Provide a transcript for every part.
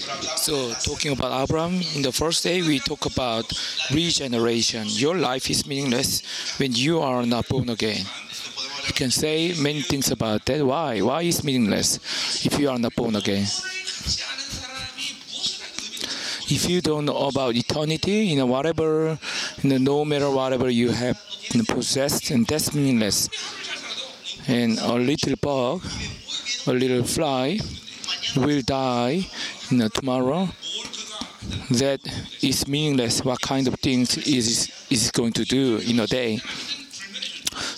So, talking about Abraham, in the first day we talk about regeneration. Your life is meaningless when you are not born again. You can say many things about that. Why? Why is meaningless if you are not born again? If you don't know about eternity, you know whatever, you know, no matter whatever you have you know, possessed, and that's meaningless. And a little bug, a little fly, will die you know, tomorrow. That is meaningless. What kind of things is is going to do in a day?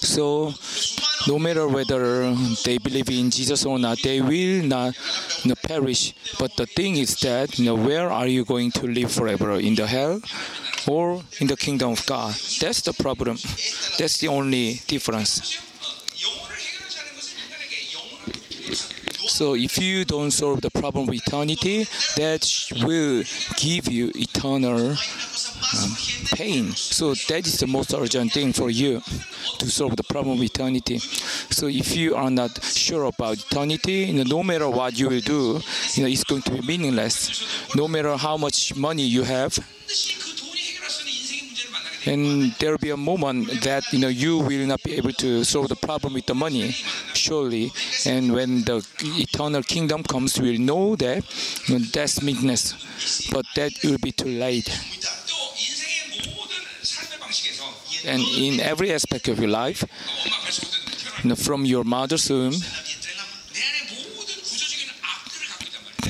So, no matter whether they believe in Jesus or not, they will not you know, perish. But the thing is that, you know, where are you going to live forever? In the hell or in the kingdom of God? That's the problem. That's the only difference. So if you don't solve the problem of eternity, that will give you eternal um, pain. So that is the most urgent thing for you to solve the problem of eternity. So if you are not sure about eternity, you know, no matter what you will do, you know, it's going to be meaningless. No matter how much money you have, and there will be a moment that you know you will not be able to solve the problem with the money surely. And when the eternal kingdom comes we'll know that you know, that's meekness. But that will be too late. And in every aspect of your life you know, from your mother's womb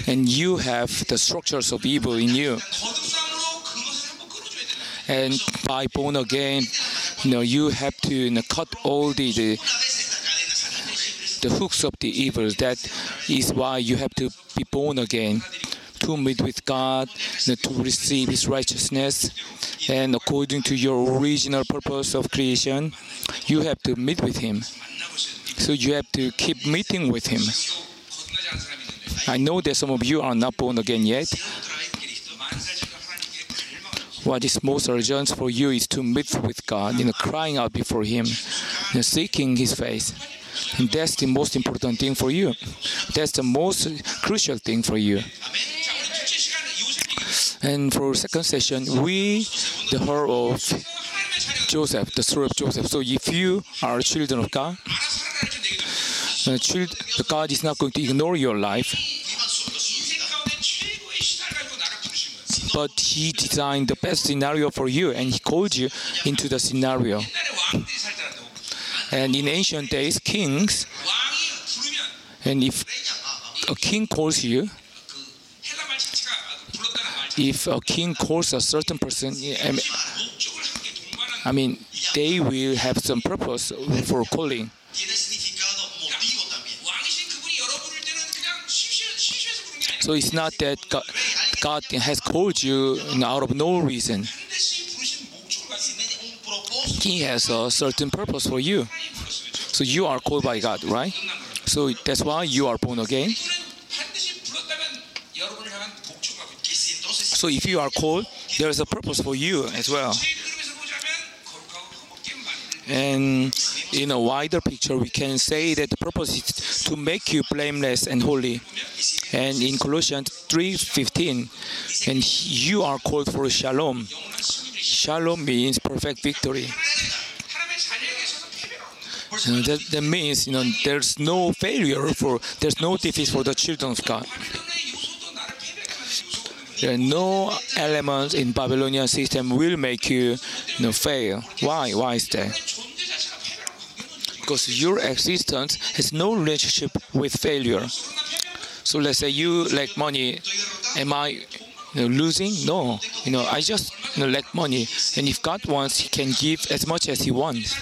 and you have the structures of evil in you and by born again, you know, you have to you know, cut all the, the the hooks of the evil. That is why you have to be born again to meet with God, you know, to receive His righteousness, and according to your original purpose of creation, you have to meet with Him. So you have to keep meeting with Him. I know that some of you are not born again yet. What is most urgent for you is to meet with God, you know, crying out before Him, you know, seeking His face. And that's the most important thing for you. That's the most crucial thing for you. And for second session, we, the heart of Joseph, the story of Joseph. So if you are children of God, uh, God is not going to ignore your life. But he designed the best scenario for you and he called you into the scenario. And in ancient days, kings, and if a king calls you, if a king calls a certain person, I mean, they will have some purpose for calling. So it's not that God, has called you out of no reason. He has a certain purpose for you. So you are called by God, right? So that's why you are born again. So if you are called, there is a purpose for you as well. And in a wider picture, we can say that the purpose is to make you blameless and holy. And in Colossians 3:15, and you are called for shalom. Shalom means perfect victory. That, that means you know there's no failure for there's no defeat for the children of God. There are no elements in Babylonian system will make you, you know, fail. Why? Why is that? Because your existence has no relationship with failure. So let's say you lack money. Am I you know, losing? No. You know, I just you know, lack money. And if God wants, He can give as much as He wants.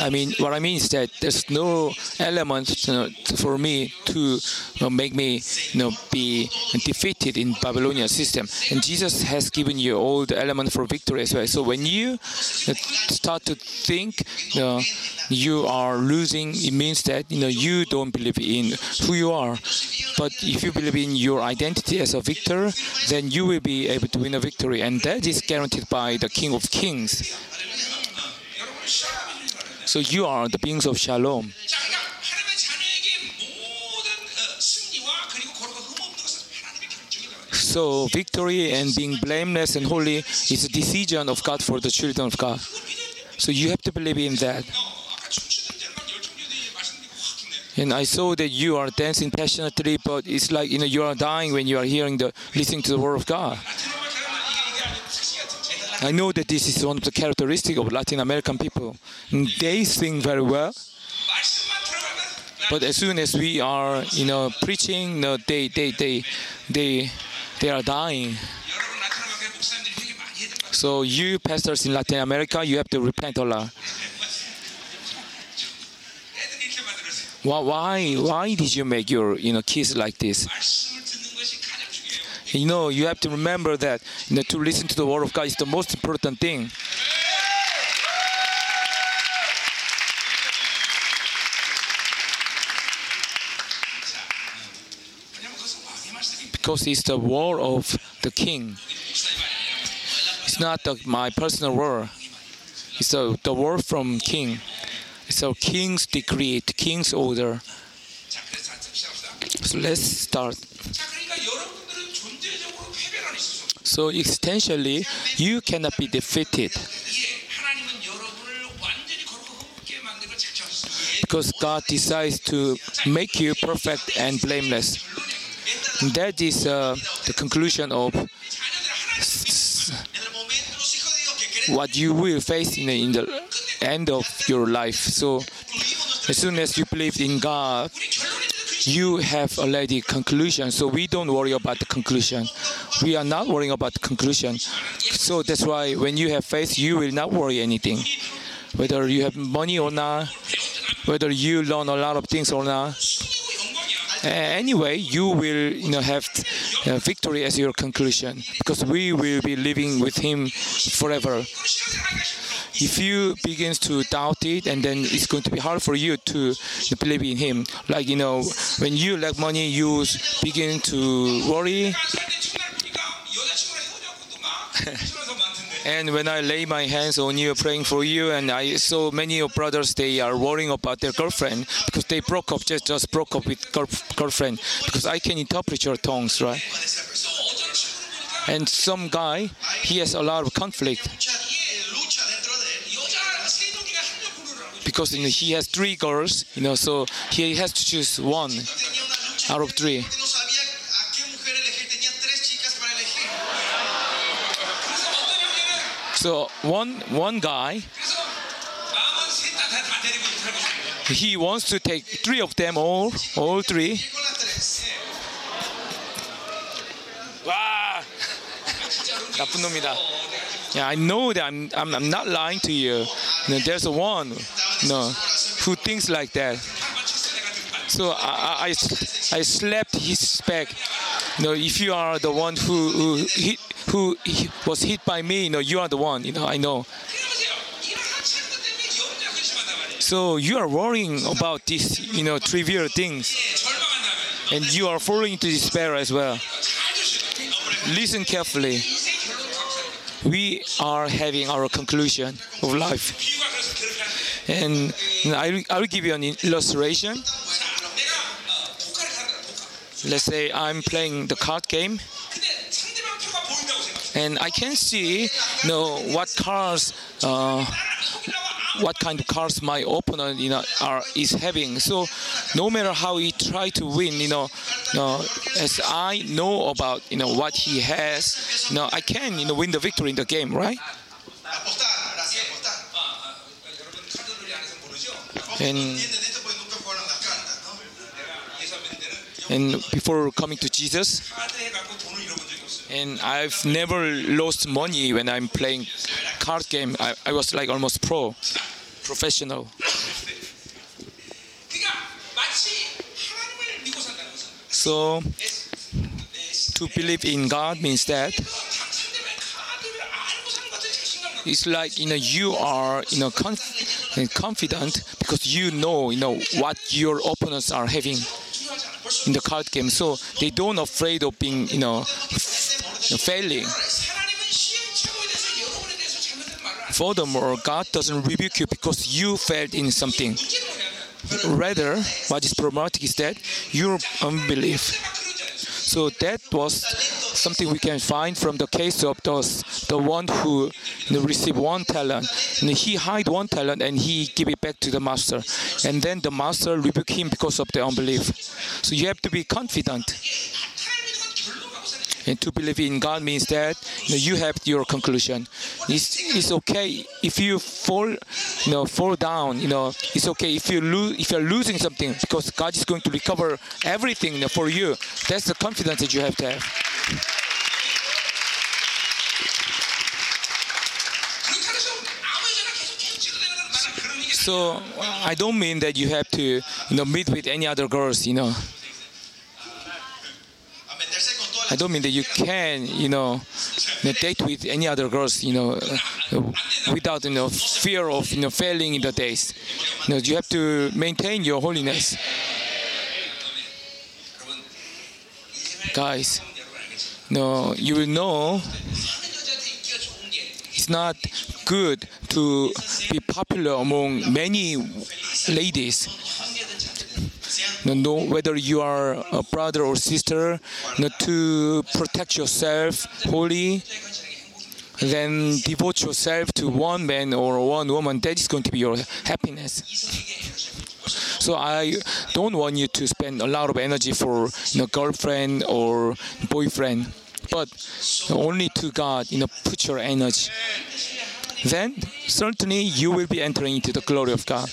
I mean, what I mean is that there's no element you know, for me to you know, make me you know, be defeated in Babylonian system. And Jesus has given you all the element for victory as well. So when you uh, start to think you, know, you are losing, it means that you know you don't believe in who you are. But if you believe in your identity as a victor, then you will be able to win a victory, and that is guaranteed by the King of Kings. So you are the beings of shalom. So victory and being blameless and holy is a decision of God for the children of God. So you have to believe in that. And I saw that you are dancing passionately, but it's like you know you are dying when you are hearing the listening to the word of God. I know that this is one of the characteristics of Latin American people. They sing very well, but as soon as we are, you know, preaching, no, they, they, they, they, they are dying. So you pastors in Latin America, you have to repent a lot. Why, why did you make your, you know, kids like this? You know, you have to remember that you know, to listen to the word of God is the most important thing. Because it's the word of the king. It's not the, my personal word. It's the, the word from king. It's a king's decree, king's order. So let's start. So essentially, you cannot be defeated because God decides to make you perfect and blameless. That is uh, the conclusion of what you will face in the, in the end of your life. So as soon as you believe in God, you have already conclusion. So we don't worry about the conclusion. We are not worrying about the conclusion. So that's why when you have faith, you will not worry anything. Whether you have money or not, whether you learn a lot of things or not. Anyway, you will you know, have uh, victory as your conclusion because we will be living with Him forever if you begin to doubt it and then it's going to be hard for you to believe in him. Like you know when you lack money you begin to worry. And when I lay my hands on you praying for you and I saw many of brothers they are worrying about their girlfriend because they broke up just just broke up with girl, girlfriend. Because I can interpret your tongues right? And some guy he has a lot of conflict because you know, he has three girls, you know, so he has to choose one out of three. So one one guy, he wants to take three of them all, all three. 와, 나쁜 놈이다. Yeah, I know that I'm, I'm, I'm not lying to you. you know, there's a one no, who thinks like that. So I, I, I slapped his back. You know, if you are the one who, who hit, who was hit by me, you know, you are the one. You know, I know. So you are worrying about these, you know, trivial things, and you are falling into despair as well. Listen carefully. We are having our conclusion of life. And I, I will give you an illustration. Let's say I'm playing the card game, and I can see, you know, what cards, uh, what kind of cards my opponent, you know, are is having. So, no matter how he try to win, you know, know, as I know about, you know, what he has, you know, I can, you know, win the victory in the game, right? And and before coming to Jesus, and I've never lost money when I'm playing card game. I, I was like almost pro, professional. So to believe in God means that it's like you know you are you know conf- confident because you know you know what your opponents are having in the card game. So they don't afraid of being you know failing. Furthermore god doesn't rebuke you because you failed in something. Rather what is problematic is that your unbelief so that was something we can find from the case of those the one who received one talent. And he hide one talent and he give it back to the master. And then the master rebuke him because of the unbelief. So you have to be confident. And to believe in God means that you, know, you have your conclusion. It's, it's okay if you fall, you know, fall down. You know, it's okay if you lose if you're losing something because God is going to recover everything you know, for you. That's the confidence that you have to have. so I don't mean that you have to you know meet with any other girls you know I don't mean that you can, you know, date with any other girls, you know, uh, without, you know, fear of, you know, failing in the taste. You know, you have to maintain your holiness. Guys, no, you will know it's not good to be popular among many ladies no, no, whether you are a brother or sister, no, to protect yourself wholly, then devote yourself to one man or one woman. That is going to be your happiness. So I don't want you to spend a lot of energy for you know, girlfriend or boyfriend, but only to God. You know, put your energy. Then certainly you will be entering into the glory of God.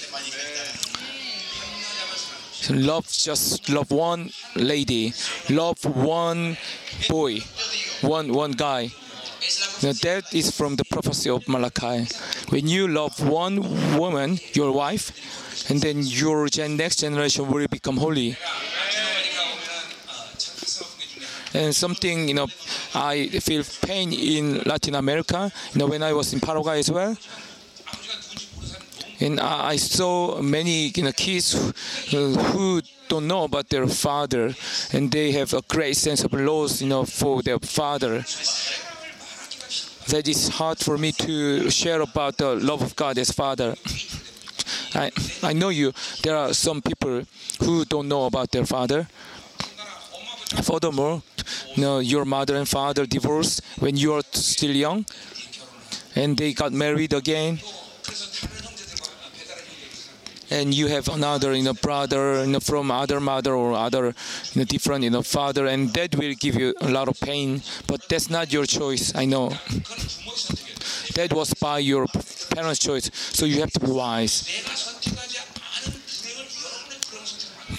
Love just love one lady, love one boy, one one guy. Now that is from the prophecy of Malachi. When you love one woman, your wife, and then your gen- next generation will become holy. And something you know, I feel pain in Latin America. You know, when I was in Paraguay as well, and I saw many you know kids who, who don't know about their father, and they have a great sense of loss, you know, for their father. That is hard for me to share about the love of God as Father. I I know you. There are some people who don't know about their father. Furthermore, you know, your mother and father divorced when you are still young, and they got married again and you have another you know brother you know, from other mother or other you know, different you know father and that will give you a lot of pain. But that's not your choice i know. That was by your parents choice. So you have to be wise.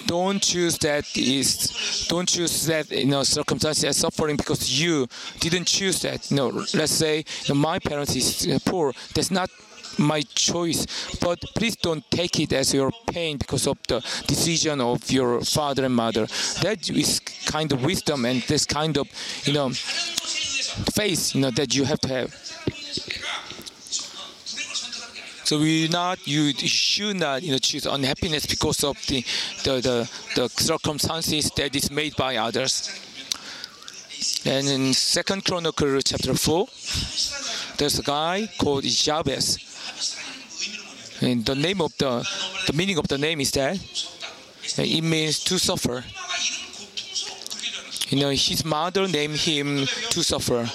Don't choose that is don't choose that you know circumstances as suffering because you didn't choose that. You know let's say you know, my parents is uh, poor. That's not my choice. But please don't take it as your pain because of the decision of your father and mother. That is kind of wisdom and this kind of, you know, faith, you know, that you have to have. So we not you should not you know choose unhappiness because of the the, the, the circumstances that is made by others. And in Second Chronicle chapter four, there's a guy called Jabez. And the name of the, the meaning of the name is that it means to suffer. You know, his mother named him to suffer.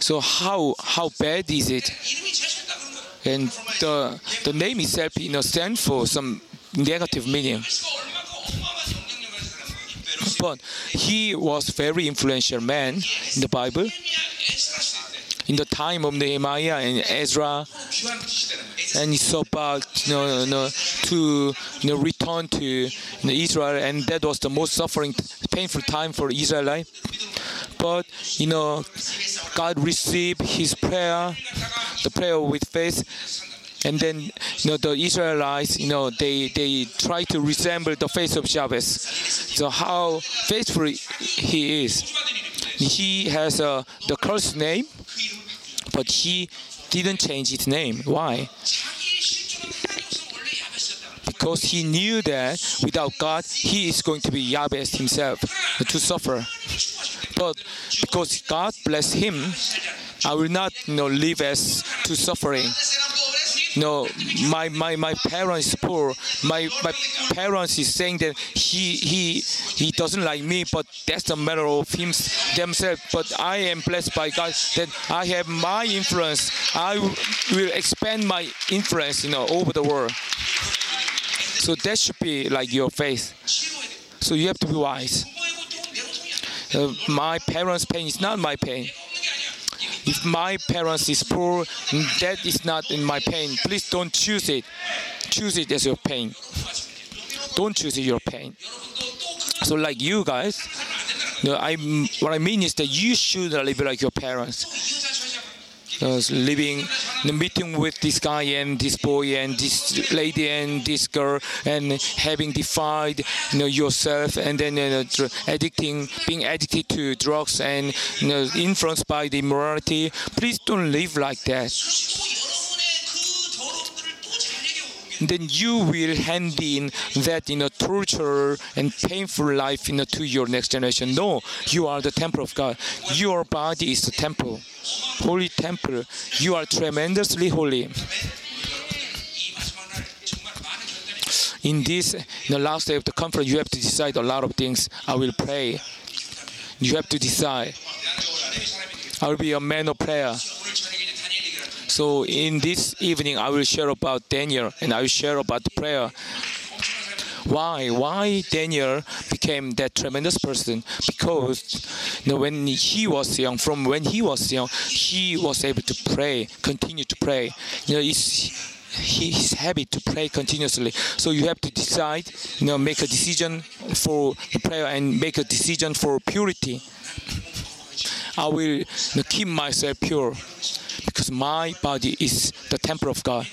So how how bad is it? And the the name itself, you know, stands for some negative meaning. But he was very influential man in the Bible in the time of Nehemiah and Ezra and Isopah, you know, you know, to you know, return to you know, Israel, and that was the most suffering, painful time for Israelite. But you know, God received his prayer, the prayer with faith. And then, you know, the Israelites, you know, they they try to resemble the face of Jabez, So how faithful he is he has uh, the cursed name, but he didn't change his name. Why? Because he knew that without God, he is going to be Yahweh himself to suffer. But because God blessed him, I will not you know, live as to suffering no, my, my, my parents poor. My my parents is saying that he he he doesn't like me, but that's the matter of him themselves. But I am blessed by God that I have my influence. I will expand my influence, you know, over the world. So that should be like your faith. So you have to be wise. Uh, my parents' pain is not my pain. If my parents is poor, that is not in my pain. Please don't choose it. Choose it as your pain. Don't choose your pain. So like you guys, you know, I what I mean is that you should live like your parents was living the meeting with this guy and this boy and this lady and this girl and having defied you know, yourself and then you know, addicting being addicted to drugs and you know, influenced by the morality. Please don't live like that then you will hand in that in a torture and painful life to your next generation. No, you are the temple of God. Your body is the temple, holy temple. You are tremendously holy. In this the last day of the conference, you have to decide a lot of things. I will pray. You have to decide. I will be a man of prayer so in this evening i will share about daniel and i will share about prayer. Why? Why daniel became that tremendous person? Because you know, when he was young from when he was young he was able to pray continue to pray. You know it's his habit to pray continuously. So you have to decide you know make a decision for prayer and make a decision for purity I will keep myself pure because my body is the temple of God.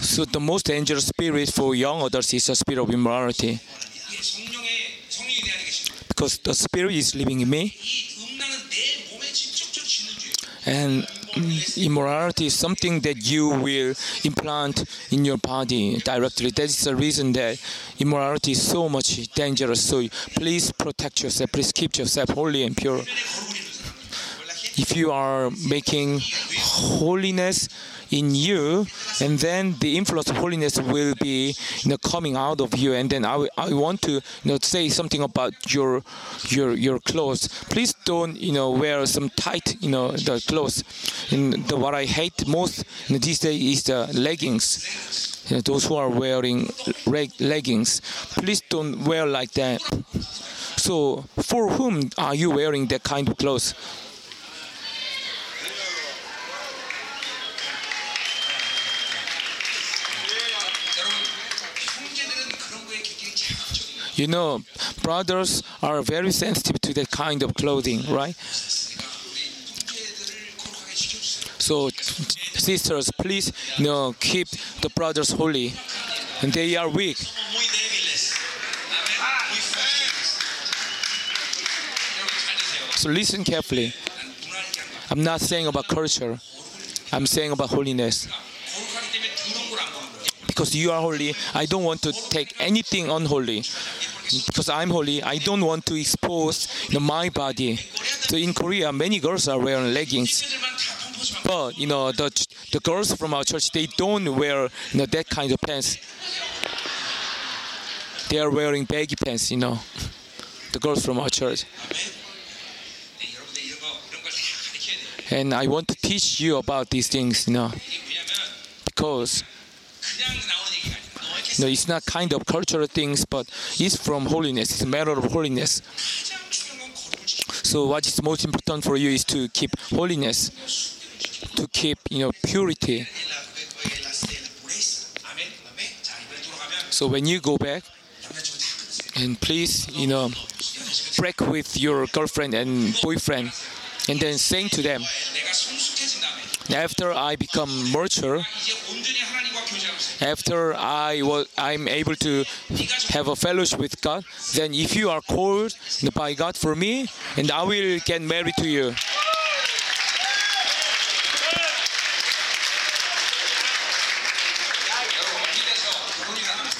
So the most dangerous spirit for young adults is the spirit of immorality. Because the spirit is living in me. And immorality is something that you will implant in your body directly. That is the reason that immorality is so much dangerous. So please protect yourself. Please keep yourself holy and pure. If you are making holiness in you, and then the influence of holiness will be you know, coming out of you. And then I, I want to you know, say something about your your your clothes. Please don't you know wear some tight you know the clothes. And the, what I hate most you know, these days is the leggings. You know, those who are wearing reg- leggings, please don't wear like that. So, for whom are you wearing that kind of clothes? You know, brothers are very sensitive to that kind of clothing, right? So, sisters, please, you know, keep the brothers holy. And they are weak. So listen carefully. I'm not saying about culture. I'm saying about holiness. Because you are holy, I don't want to take anything unholy because I'm holy, I don't want to expose you know, my body. So in Korea, many girls are wearing leggings, but you know the the girls from our church they don't wear you know that kind of pants. They are wearing baggy pants, you know, the girls from our church. And I want to teach you about these things, you know, because no, it's not kind of cultural things, but it's from holiness. It's a matter of holiness. So what is most important for you is to keep holiness, to keep you know purity. So when you go back, and please you know break with your girlfriend and boyfriend, and then saying to them, after I become mature, after I was, I'm able to have a fellowship with God, then if you are called by God for me, and I will get married to you.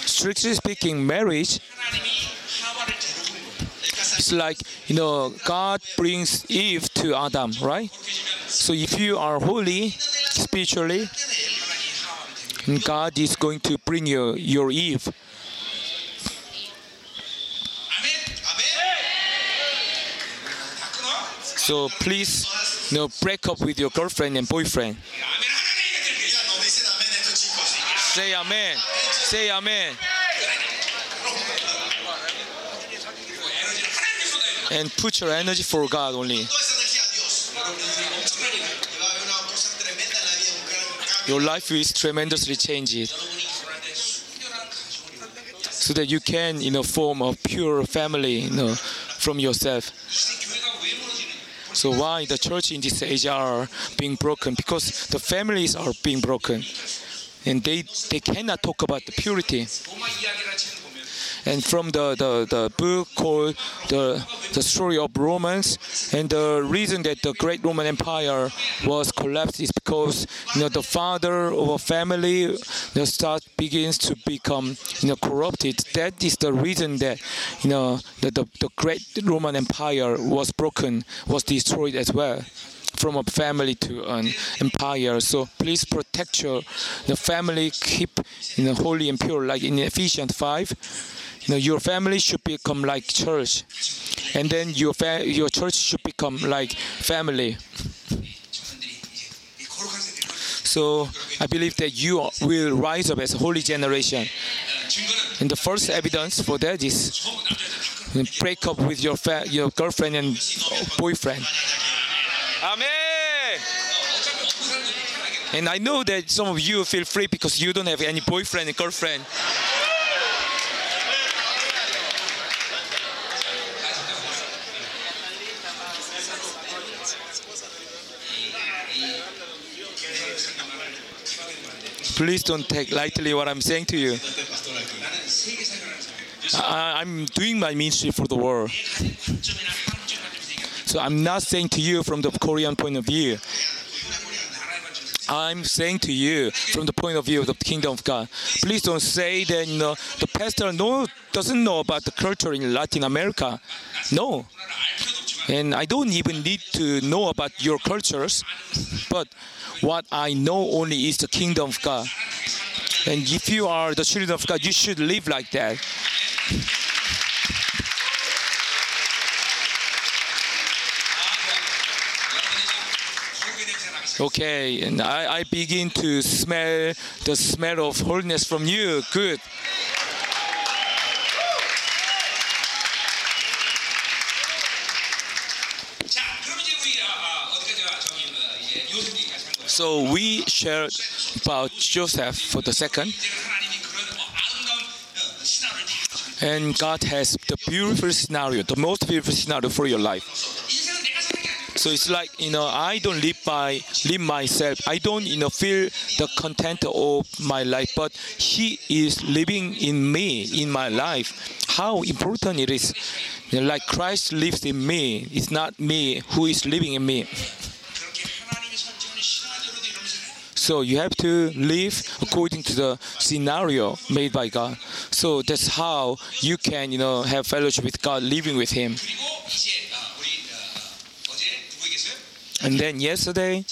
Strictly speaking, marriage it's like you know God brings Eve to Adam, right? So if you are holy spiritually, God is going to bring you your Eve. So please, you know, break up with your girlfriend and boyfriend. Say amen. Say amen. and put your energy for God only. Your life is tremendously changed so that you can, you know, form a pure family, you know, from yourself. So why the church in this age are being broken? Because the families are being broken, and they they cannot talk about the purity. And from the, the, the book called the the story of Romans, and the reason that the great Roman Empire was collapsed is because you know the father of a family you know, start begins to become you know corrupted. That is the reason that you know the, the, the great Roman Empire was broken, was destroyed as well from a family to an empire. So please protect your the family, keep you know holy and pure, like in Ephesians five you know, your family should become like church, and then your fa- your church should become like family. So I believe that you will rise up as a holy generation. And the first evidence for that is break up with your fa- your girlfriend and boyfriend. Amen. And I know that some of you feel free because you don't have any boyfriend and girlfriend. Please don't take lightly what I'm saying to you. I, am doing my ministry for the world. So I'm not saying to you from the Korean point of view. I'm saying to you from the point of view of the kingdom of God. Please don't say that you know, the pastor no doesn't know about the culture in Latin America. No, and I don't even need to know about your cultures, but what I know only is the kingdom of God. And if you are the children of God, you should live like that. Okay, and I, I begin to smell the smell of holiness from you. Good. So we shared about Joseph for the second. And God has the beautiful scenario, the most beautiful scenario for your life. So it's like you know, I don't live by live myself. I don't you know feel the content of my life, but He is living in me in my life. How important it is! You know, like Christ lives in me. It's not me who is living in me. So you have to live according to the scenario made by God. So that's how you can, you know, have fellowship with God, living with Him. And then yesterday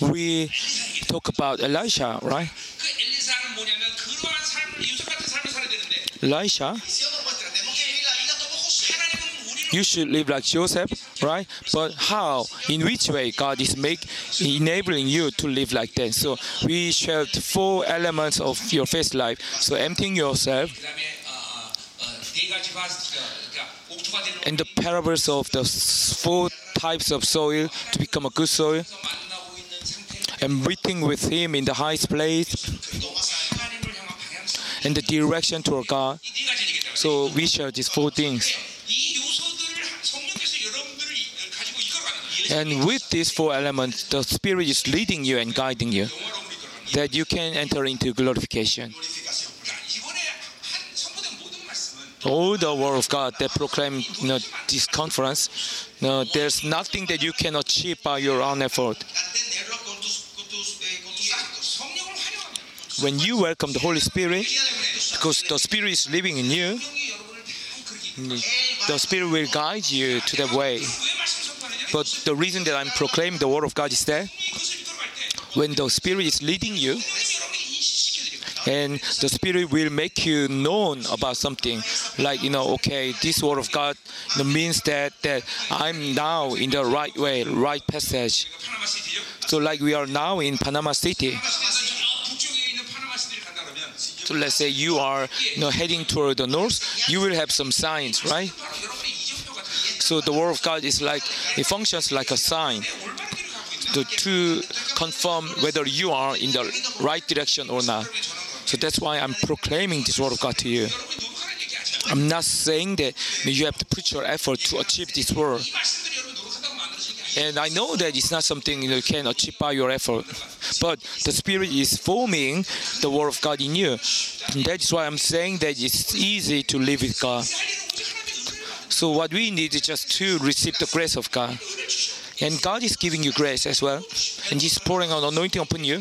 we talked about Elisha, right? Elisha you should live like Joseph, right? But how, in which way God is make, enabling you to live like that? So we shared four elements of your faith life. So emptying yourself, and the parables of the four types of soil to become a good soil, and meeting with Him in the highest place, and the direction toward God. So we share these four things. And with these four elements, the Spirit is leading you and guiding you that you can enter into glorification. All the Word of God that proclaimed you know, this conference, you know, there's nothing that you can achieve by your own effort. When you welcome the Holy Spirit, because the Spirit is living in you, the Spirit will guide you to the way. But the reason that I'm proclaiming the word of God is there when the Spirit is leading you, and the Spirit will make you known about something, like you know, okay, this word of God means that that I'm now in the right way, right passage. So like we are now in Panama City. So let's say you are you know, heading toward the north, you will have some signs, right? So the word of God is like, it functions like a sign to, to confirm whether you are in the right direction or not. So that's why I'm proclaiming this word of God to you. I'm not saying that you have to put your effort to achieve this word. And I know that it's not something you can achieve by your effort, but the Spirit is forming the Word of God in you. And that is why I'm saying that it's easy to live with God. So what we need is just to receive the grace of God. And God is giving you grace as well. And He's pouring out anointing upon you.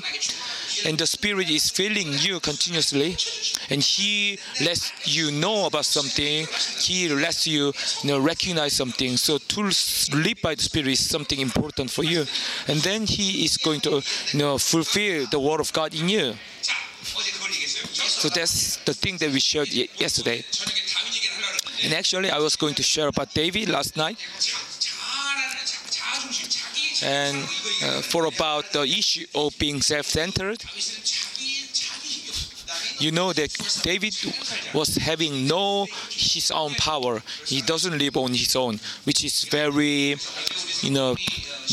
And the Spirit is filling you continuously. And He lets you know about something. He lets you, you know, recognize something. So to live by the Spirit is something important for you. And then He is going to you know, fulfill the Word of God in you. So that's the thing that we shared yesterday. And actually, I was going to share about David last night. And uh, for about the issue of being self-centered, you know that David was having no his own power. He doesn't live on his own, which is very, you know,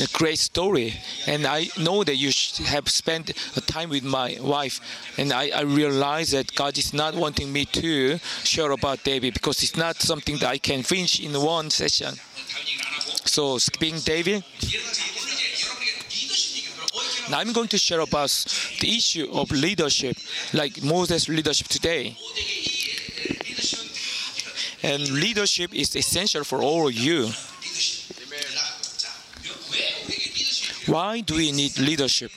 a great story. And I know that you have spent time with my wife, and I, I realize that God is not wanting me to share about David because it's not something that I can finish in one session. So, speaking David. Now I'm going to share about the issue of leadership, like Moses' leadership today. And leadership is essential for all of you. Why do we need leadership?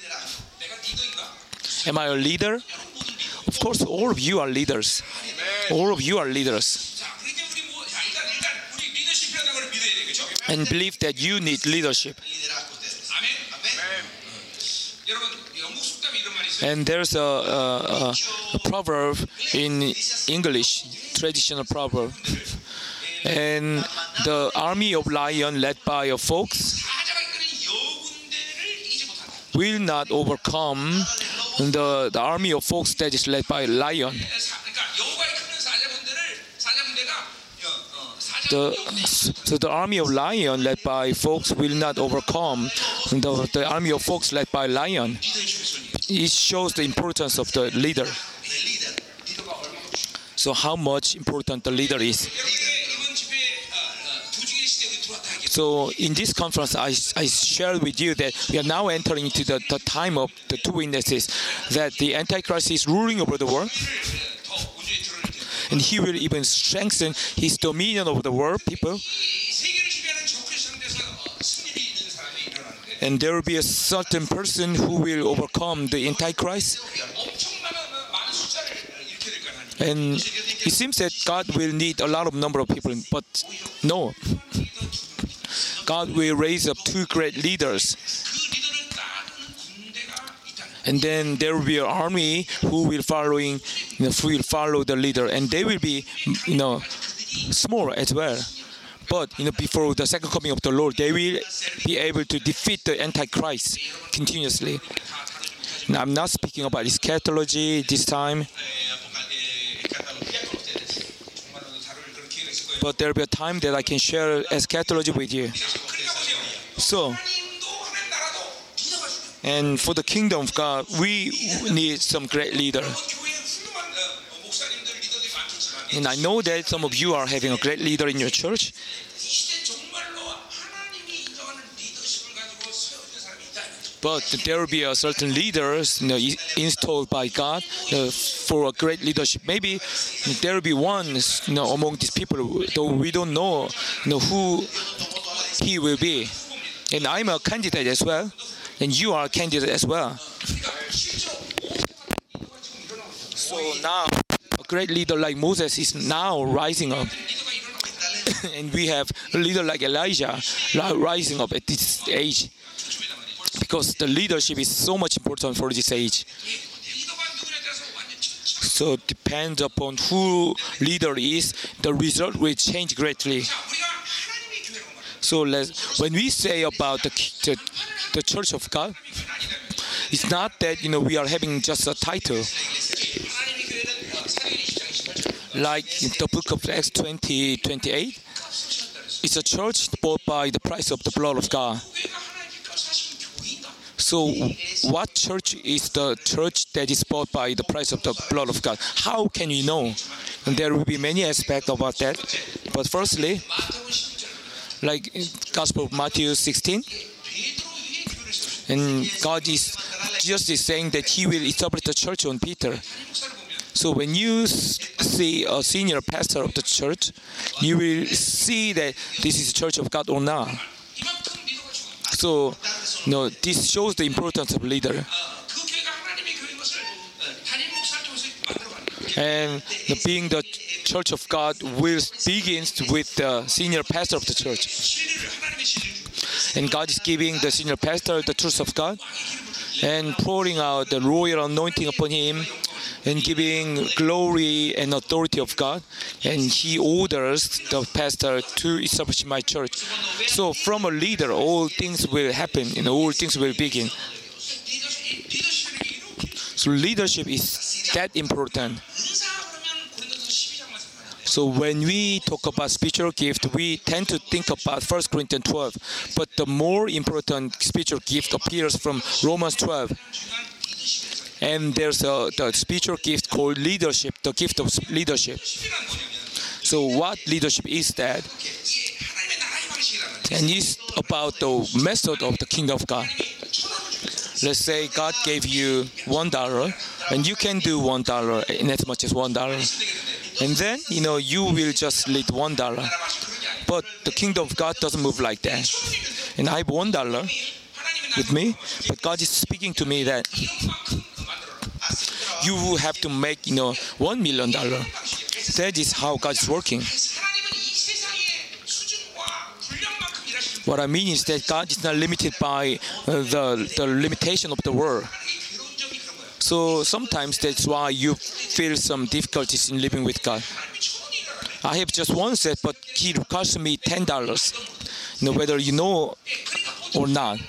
Am I a leader? Of course, all of you are leaders. All of you are leaders. And believe that you need leadership. And there's a, a, a proverb in English, traditional proverb. And the army of lion led by a fox will not overcome the, the army of fox that is led by a lion. The, so the army of lion led by fox will not overcome the, the army of fox led by lion it shows the importance of the leader. So how much important the leader is. So in this conference, I, I shared with you that we are now entering into the, the time of the two witnesses, that the Antichrist is ruling over the world, and he will even strengthen his dominion over the world, people. and there will be a certain person who will overcome the Antichrist. And it seems that God will need a lot of number of people, but no. God will raise up two great leaders. And then there will be an army who will following, you know, who will follow the leader, and they will be, you know, small as well. But you know, before the second coming of the Lord, they will be able to defeat the Antichrist continuously. Now, I'm not speaking about eschatology this time. But there'll be a time that I can share eschatology with you. So, and for the kingdom of God, we need some great leader. And I know that some of you are having a great leader in your church. But there will be a certain leaders you know, installed by God for a great leadership. Maybe there will be one you know, among these people, though we don't know, you know who he will be. And I'm a candidate as well, and you are a candidate as well. So now great leader like Moses is now rising up. and we have a leader like Elijah rising up at this age because the leadership is so much important for this age. So depends upon who leader is, the result will change greatly. So when we say about the, the, the Church of God, it's not that you know we are having just a title like in the book of Acts 20, 28, it's a church bought by the price of the blood of God. So, what church is the church that is bought by the price of the blood of God? How can you know? And there will be many aspects about that. But firstly, like Gospel of Matthew 16, and God is just is saying that He will establish the church on Peter. So when you see a senior pastor of the church, you will see that this is church of God or not. So, you no, know, this shows the importance of leader. And the, being the church of God will begins with the senior pastor of the church. And God is giving the senior pastor the truth of God and pouring out the royal anointing upon him and giving glory and authority of God. And he orders the pastor to establish my church. So from a leader, all things will happen and all things will begin. So leadership is that important. So when we talk about spiritual gift, we tend to think about 1 Corinthians 12, but the more important spiritual gift appears from Romans 12 and there's a the spiritual gift called leadership, the gift of leadership. So what leadership is that? And it's about the method of the kingdom of God. Let's say God gave you one dollar, and you can do one dollar in as much as one dollar and then you know you will just lead one dollar. But the kingdom of God doesn't move like that. And I have one dollar with me, but God is speaking to me that you will have to make you know one million dollar. That is how God is working. What I mean is that God is not limited by uh, the, the limitation of the world. So sometimes that's why you feel some difficulties in living with God. I have just one set, but he cost me ten dollars. No matter whether you know or not.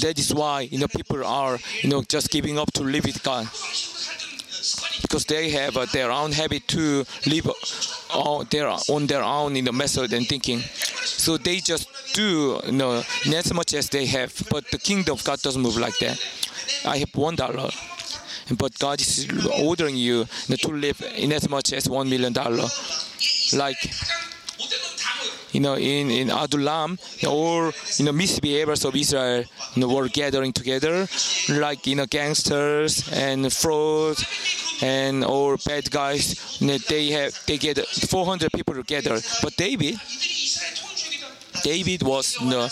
That is why you know people are you know just giving up to live with God because they have uh, their own habit to live uh, on their, on their own in the method and thinking. So they just do you know, as much as they have, but the kingdom of God doesn't move like that. I have one dollar. But God is ordering you to live in as much as one million dollar. Like you know, in, in Adullam, all you know misbehaviors of Israel you know, were gathering together, like you know gangsters and frauds, and all bad guys. You know, they have they get 400 people together, but David David was you know,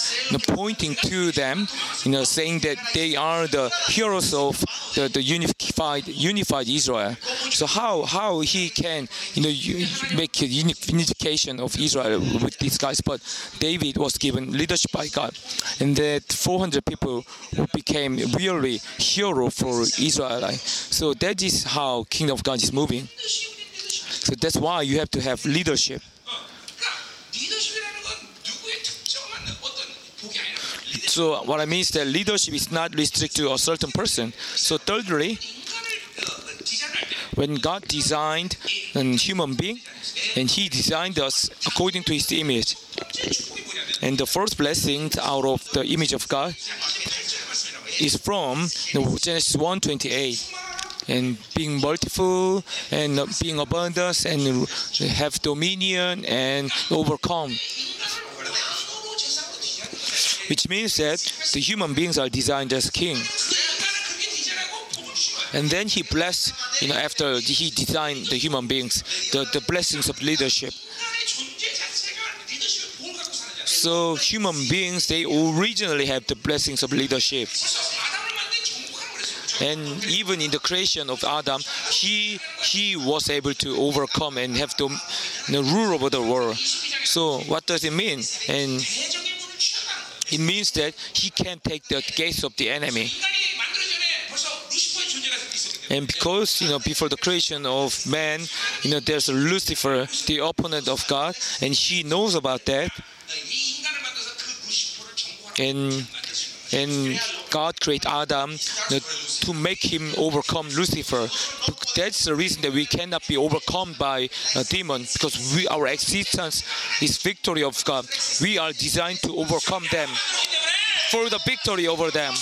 pointing to them, you know, saying that they are the heroes of the, the unified unified Israel. So how how he can you know make a uni- unification of Israel with these guys? But David was given leadership by God, and that 400 people became really hero for Israel. So that is how Kingdom of God is moving. So that's why you have to have leadership. So what I mean is that leadership is not restricted to a certain person. So thirdly, when God designed a human being, and He designed us according to His image. And the first blessing out of the image of God is from Genesis 1:28, and being multiple and being abundant and have dominion and overcome which means that the human beings are designed as king. And then he blessed, you know, after he designed the human beings, the, the blessings of leadership. So human beings, they originally have the blessings of leadership. And even in the creation of Adam, he he was able to overcome and have to you know, rule over the world. So what does it mean? And it means that he can take the gates of the enemy. And because you know before the creation of man, you know there's Lucifer, the opponent of God, and he knows about that. And and God created Adam you know, to make him overcome Lucifer. That's the reason that we cannot be overcome by a demon because we, our existence is victory of God. We are designed to overcome them for the victory over them.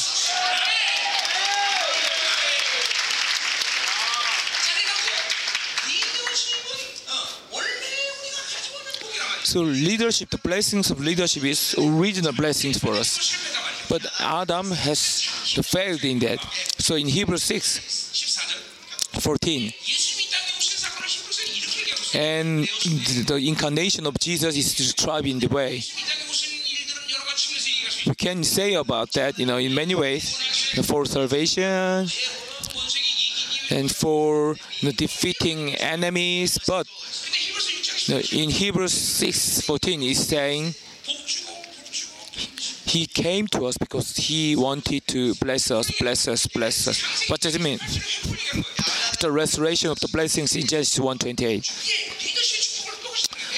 So leadership, the blessings of leadership is original blessings for us. But Adam has failed in that. So in Hebrews 6 14, and the incarnation of Jesus is described in the way. We can say about that, you know, in many ways, for salvation and for you know, defeating enemies. But in Hebrews 6:14, is saying he came to us because He wanted to bless us, bless us, bless us. What does it mean? It's the restoration of the blessings in Genesis 1:28,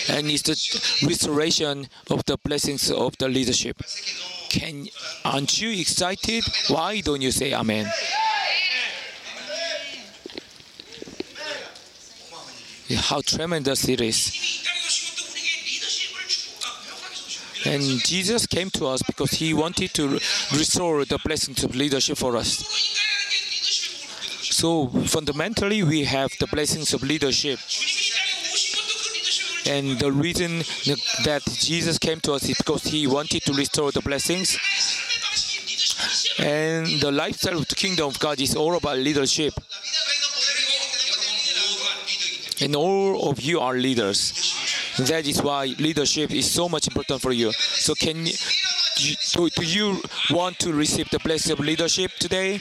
and it's the restoration of the blessings of the leadership. Can aren't you excited? Why don't you say Amen? How tremendous it is! And Jesus came to us because he wanted to restore the blessings of leadership for us. So fundamentally, we have the blessings of leadership. And the reason that Jesus came to us is because he wanted to restore the blessings. And the lifestyle of the kingdom of God is all about leadership. And all of you are leaders. That is why leadership is so much important for you. So can you, do, do you want to receive the blessing of leadership today?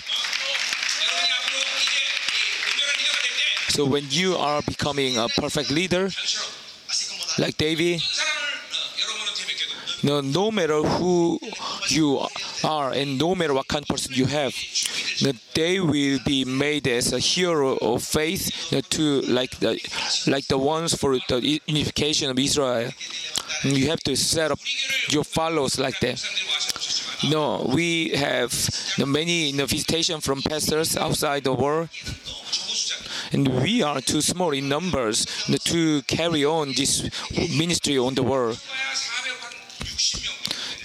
So when you are becoming a perfect leader, like David, no, no matter who you are and no matter what kind of person you have, they will be made as a hero of faith to like the like the ones for the unification of Israel. You have to set up your followers like that. No, we have many visitation from pastors outside the world and we are too small in numbers to carry on this ministry on the world.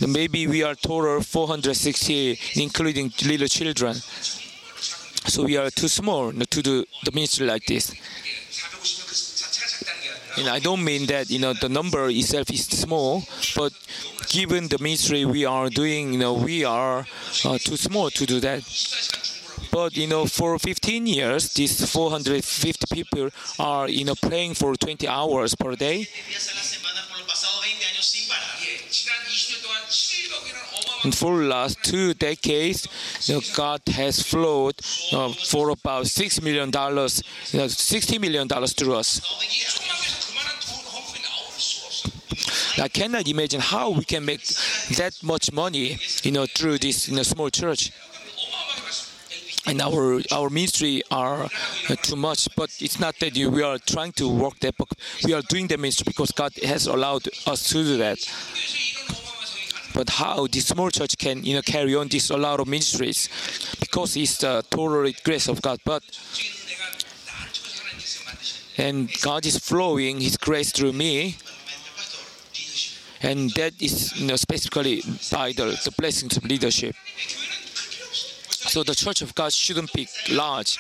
Maybe we are total 460, including little children. So we are too small to do the ministry like this. And I don't mean that you know the number itself is small, but given the ministry we are doing, you know we are uh, too small to do that. But you know, for 15 years, these 450 people are you know playing for 20 hours per day. And for last two decades, God has flowed uh, for about $6 million, uh, $60 million to us. I cannot imagine how we can make that much money, you know, through this you know, small church. And our our ministry are uh, too much, but it's not that we are trying to work that. But we are doing the ministry because God has allowed us to do that but how the small church can you know carry on this a lot of ministries because it's the total grace of God. But and God is flowing His grace through me. And that is you know, specifically by the, the blessings of leadership. So the church of God shouldn't be large.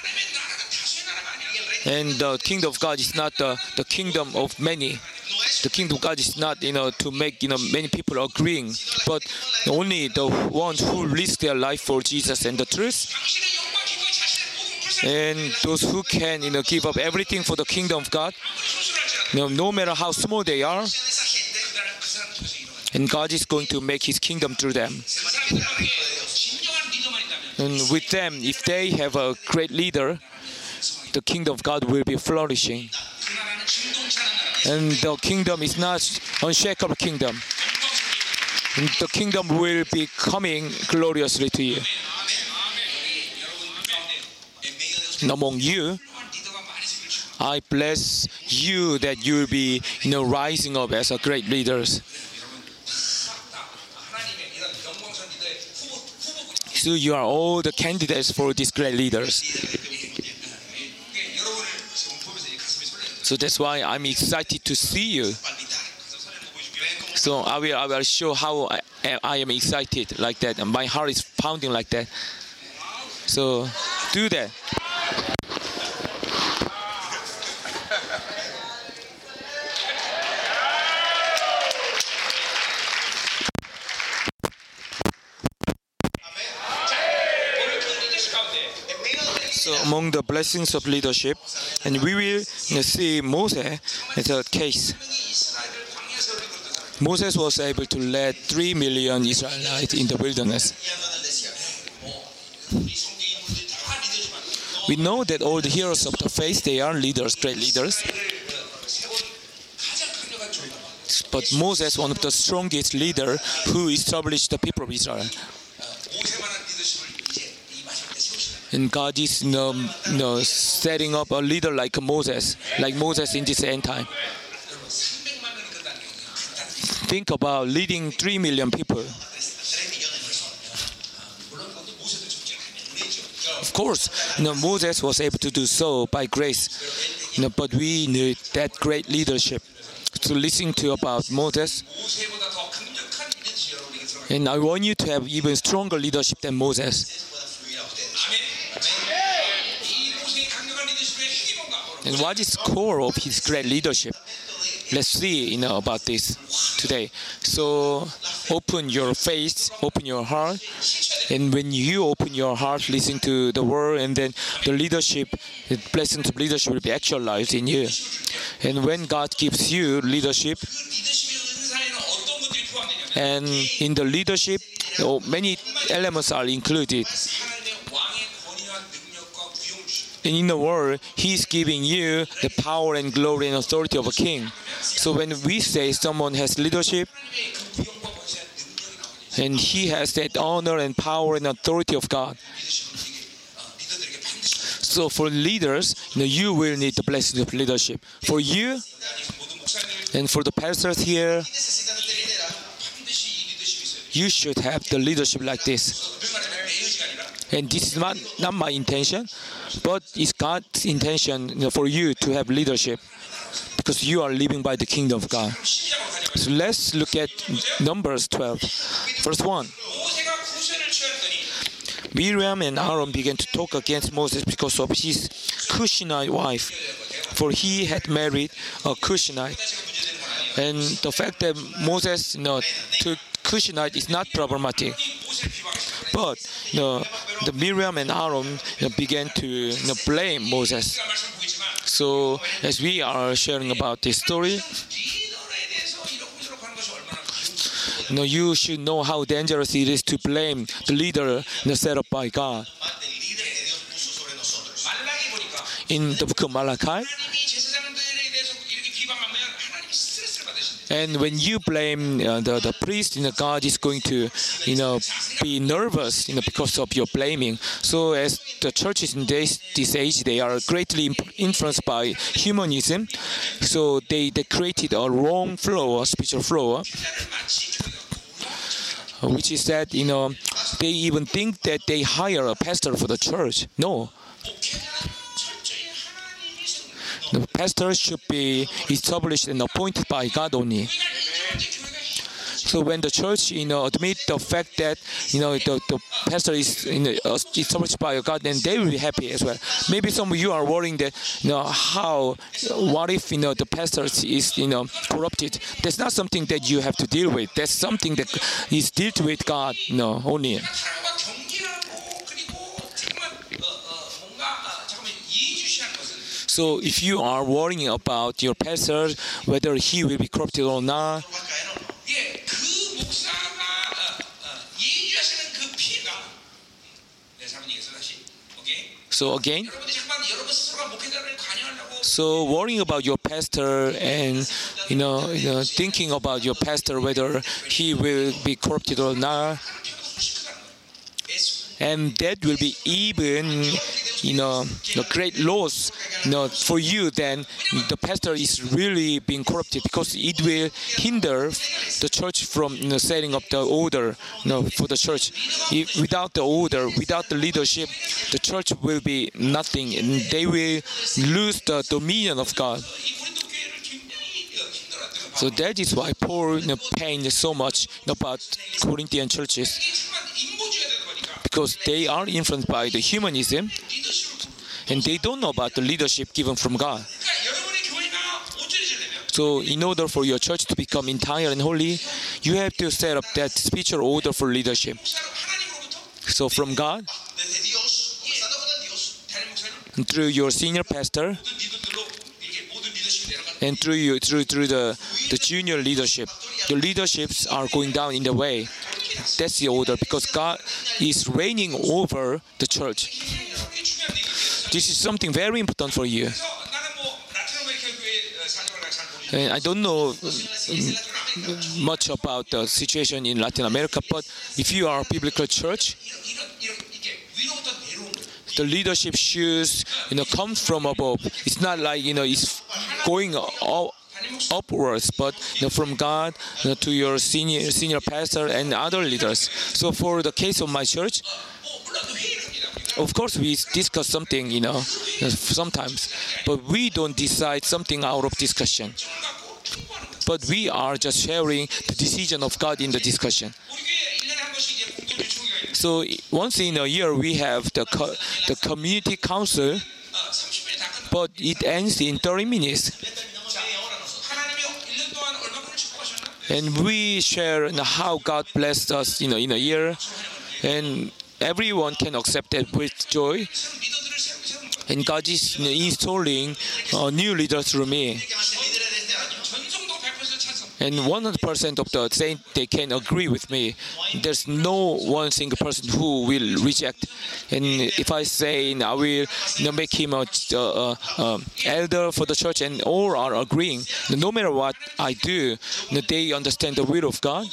And the kingdom of God is not the, the kingdom of many the kingdom of God is not, you know, to make, you know, many people agreeing, but only the ones who risk their life for Jesus and the truth. And those who can, you know, give up everything for the kingdom of God, you know, no matter how small they are, and God is going to make His kingdom through them. And with them, if they have a great leader, the kingdom of God will be flourishing and the kingdom is not unshakable kingdom. And the kingdom will be coming gloriously to you. And among you, I bless you that you will be you know, rising up as a great leaders. So you are all the candidates for these great leaders. So that's why I'm excited to see you. So I will, I will show how I, I am excited like that. My heart is pounding like that. So do that. among the blessings of leadership. And we will see Moses as a case. Moses was able to lead 3 million Israelites in the wilderness. We know that all the heroes of the faith, they are leaders, great leaders. But Moses, one of the strongest leaders who established the people of Israel. And God is you know, you know, setting up a leader like Moses, like Moses in this end time. Think about leading 3 million people. Of course, you know, Moses was able to do so by grace, you know, but we need that great leadership. To listen to about Moses, and I want you to have even stronger leadership than Moses. And what is core of his great leadership? Let's see, you know, about this today. So open your face, open your heart, and when you open your heart, listen to the word, and then the leadership, the blessing of leadership will be actualized in you. And when God gives you leadership, and in the leadership, oh, many elements are included in the world, He's giving you the power and glory and authority of a king. So when we say someone has leadership, and he has that honor and power and authority of God. So for leaders, you, know, you will need the blessing of leadership. For you and for the pastors here, you should have the leadership like this and this is not, not my intention, but it's God's intention you know, for you to have leadership because you are living by the kingdom of God. So let's look at Numbers 12, verse 1. Miriam and Aaron began to talk against Moses because of his Cushite wife, for he had married a Cushite. And the fact that Moses you know, took Cushite is not problematic. But you know, the Miriam and Aaron you know, began to you know, blame Moses. So as we are sharing about this story, you, know, you should know how dangerous it is to blame the leader you know, set up by God. In the book of Malachi, And when you blame uh, the, the priest, you know, God is going to, you know, be nervous, you know, because of your blaming. So as the churches in this, this age, they are greatly influenced by humanism. So they, they created a wrong flow, a spiritual flow which is that you know they even think that they hire a pastor for the church. No, the pastors should be established and appointed by God only. So when the church, you know, admit the fact that, you know, the, the pastor is you know, uh, established by God, then they will be happy as well. Maybe some of you are worrying that, you know, how, what if, you know, the pastor is, you know, corrupted? That's not something that you have to deal with. That's something that is dealt with God, you know, only. So if you are worrying about your pastor, whether he will be corrupted or not, so again, so worrying about your pastor and you know, you know thinking about your pastor whether he will be corrupted or not and that will be even you know a great loss you know for you then the pastor is really being corrupted because it will hinder the church from you know, setting up the order you know, for the church. If, without the order without the leadership the church will be nothing and they will lose the dominion of god so that is why Paul you know, pained so much about Corinthian churches because they are influenced by the humanism and they don't know about the leadership given from God. So in order for your church to become entire and holy, you have to set up that spiritual order for leadership. So from God, through your senior pastor, and through you, through through the the junior leadership, the leaderships are going down in the way. That's the order because God is reigning over the church. This is something very important for you. And I don't know mm, much about the situation in Latin America, but if you are a biblical church, the leadership shoes, you know, come from above. It's not like, you know, it's going all upwards, but you know, from God you know, to your senior senior pastor and other leaders. So for the case of my church, of course we discuss something, you know, sometimes, but we don't decide something out of discussion. But we are just sharing the decision of God in the discussion. So once in a year we have the co the community council, but it ends in 30 minutes. And we share how God blessed us, you know, in a year, and everyone can accept it with joy. And God is you know, installing a new leaders through me. And 100% of the saints they can agree with me. There's no one single person who will reject. And if I say I will you know, make him a, a, a, elder for the church, and all are agreeing, no matter what I do, they understand the will of God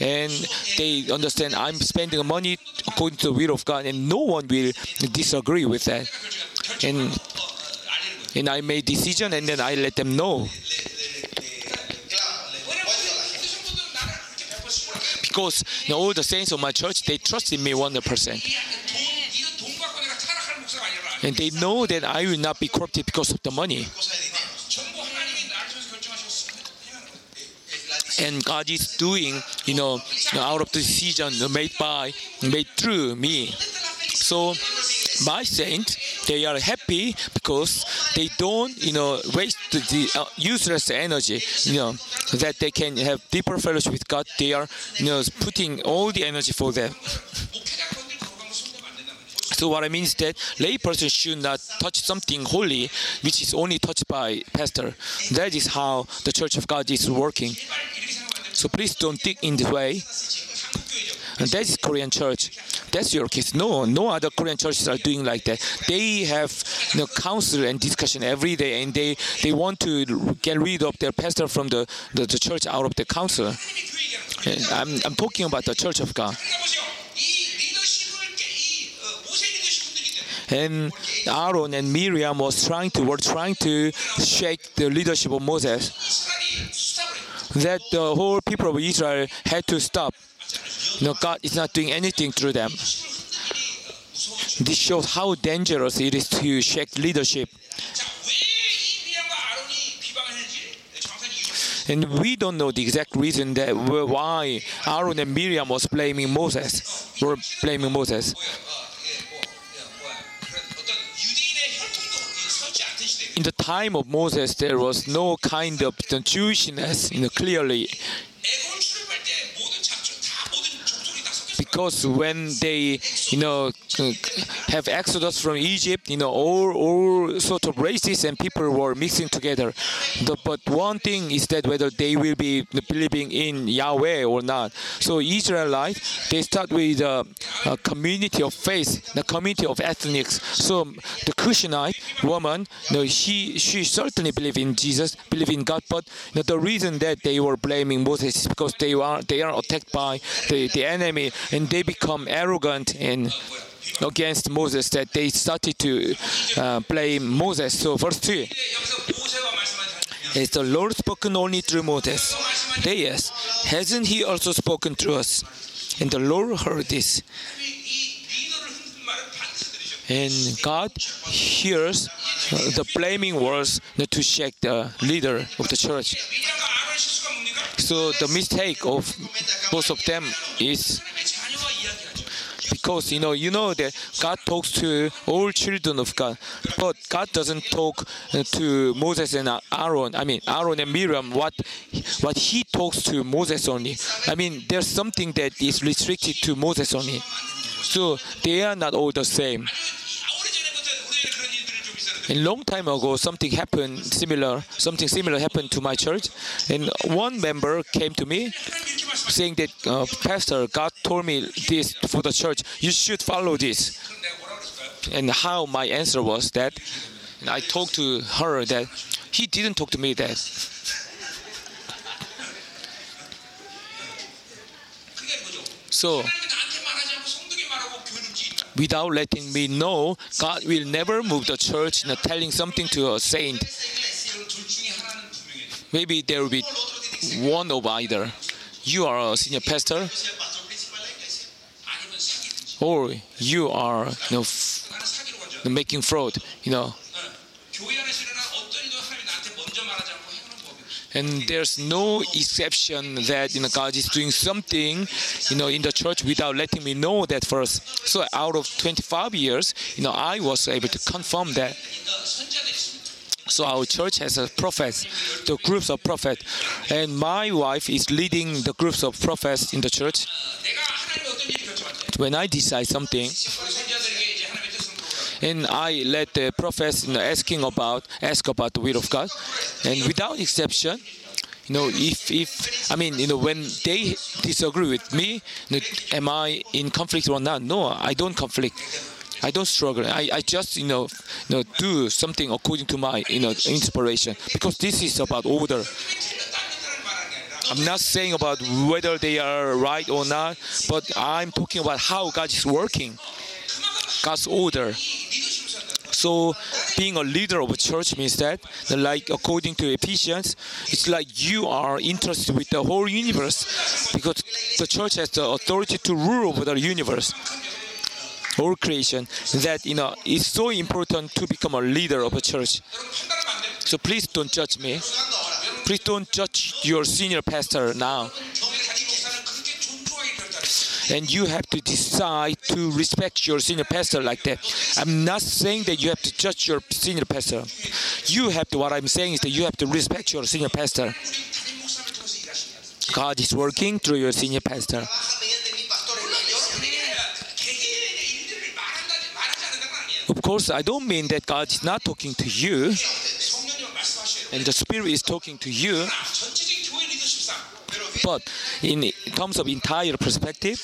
and they understand I'm spending money according to the will of God, and no one will disagree with that. And and I made decision, and then I let them know. because you know, all the saints of my church, they trust in me 100%. And they know that I will not be corrupted because of the money. and God is doing, you know, out of the decision made by, made through me. So my saint, they are happy because they don't, you know, waste the uh, useless energy. You know that they can have deeper fellowship with God. They are, you know, putting all the energy for them. So what I mean is that layperson should not touch something holy, which is only touched by pastor. That is how the Church of God is working. So please don't think in this way. And that's Korean church. That's your case. No, no other Korean churches are doing like that. They have you know, counsel and discussion every day, and they, they want to get rid of their pastor from the, the, the church out of the council. I'm, I'm talking about the church of God. and Aaron and Miriam was trying to were trying to shake the leadership of Moses. That the whole people of Israel had to stop. No, God is not doing anything through them. This shows how dangerous it is to shake leadership. And we don't know the exact reason that why Aaron and Miriam was blaming Moses, were blaming Moses. In the time of Moses, there was no kind of Jewishness, you know, clearly because when they, you know, uh, have exodus from Egypt, you know, all all sort of races and people were mixing together. The, but one thing is that whether they will be believing in Yahweh or not. So Israelite, they start with a, a community of faith, the community of ethnics. So the Christianite woman, you know, she she certainly believe in Jesus, believe in God, but you know, the reason that they were blaming Moses is because they are they are attacked by the, the enemy and they become arrogant and against Moses that they started to uh, blame Moses. So verse 2 is the Lord spoken only through Moses? They yes. Hasn't he also spoken through us? And the Lord heard this. And God hears uh, the blaming words to shake the leader of the church. So the mistake of both of them is because you know you know that God talks to all children of God, but God doesn't talk uh, to Moses and Aaron. I mean Aaron and Miriam. What what He talks to Moses only. I mean there's something that is restricted to Moses only. So they are not all the same a long time ago, something happened similar. Something similar happened to my church, and one member came to me saying that, uh, Pastor, God told me this for the church. You should follow this. And how my answer was that I talked to her that he didn't talk to me that. So without letting me know, God will never move the church in telling something to a saint. Maybe there will be one of either. You are a senior pastor, or you are you know, making fraud. You know, and there's no exception that you know God is doing something, you know, in the church without letting me know that first. So out of 25 years, you know, I was able to confirm that. So our church has a prophet, the groups of prophets, and my wife is leading the groups of prophets in the church. When I decide something, and I let the prophets you know, asking about ask about the will of God, and without exception, you know, if if I mean, you know, when they disagree with me, you know, am I in conflict or not? No, I don't conflict. I don't struggle. I, I just you know, you know do something according to my you know inspiration because this is about order. I'm not saying about whether they are right or not, but I'm talking about how God is working. God's order. So being a leader of a church means that, like according to Ephesians, it's like you are interested with the whole universe because the church has the authority to rule over the universe or creation. That you know it's so important to become a leader of a church. So please don't judge me. Please don't judge your senior pastor now and you have to decide to respect your senior pastor like that. I'm not saying that you have to judge your senior pastor. You have to, what I'm saying is that you have to respect your senior pastor. God is working through your senior pastor. Of course, I don't mean that God is not talking to you and the Spirit is talking to you. But in terms of entire perspective,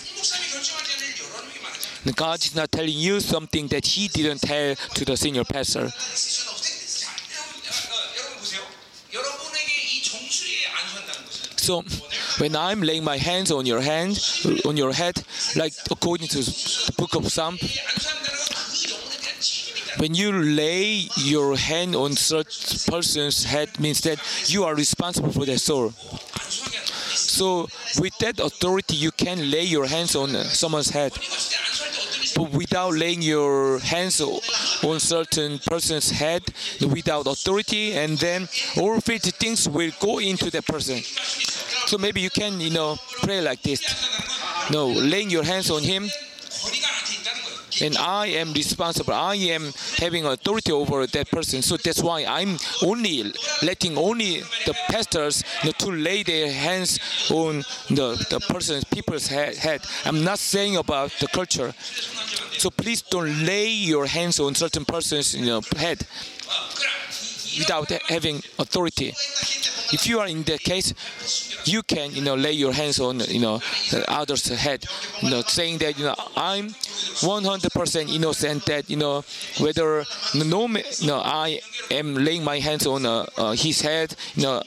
God is not telling you something that He didn't tell to the senior pastor. So when I'm laying my hands on your hand, on your head, like according to the book of Psalm, when you lay your hand on such person's head means that you are responsible for their soul. So with that authority, you can lay your hands on someone's head. But without laying your hands on certain person's head, without authority, and then all filthy things will go into that person. So maybe you can, you know, pray like this. No, laying your hands on him and I am responsible. I am having authority over that person. So that's why I'm only letting only the pastors to lay their hands on the, the person's people's head, head. I'm not saying about the culture. So please don't lay your hands on certain person's you know, head without having authority. If you are in that case, you can you know lay your hands on you know others' head, you know, saying that you know I'm 100% innocent. That you know whether no know I am laying my hands on uh, uh, his head, you know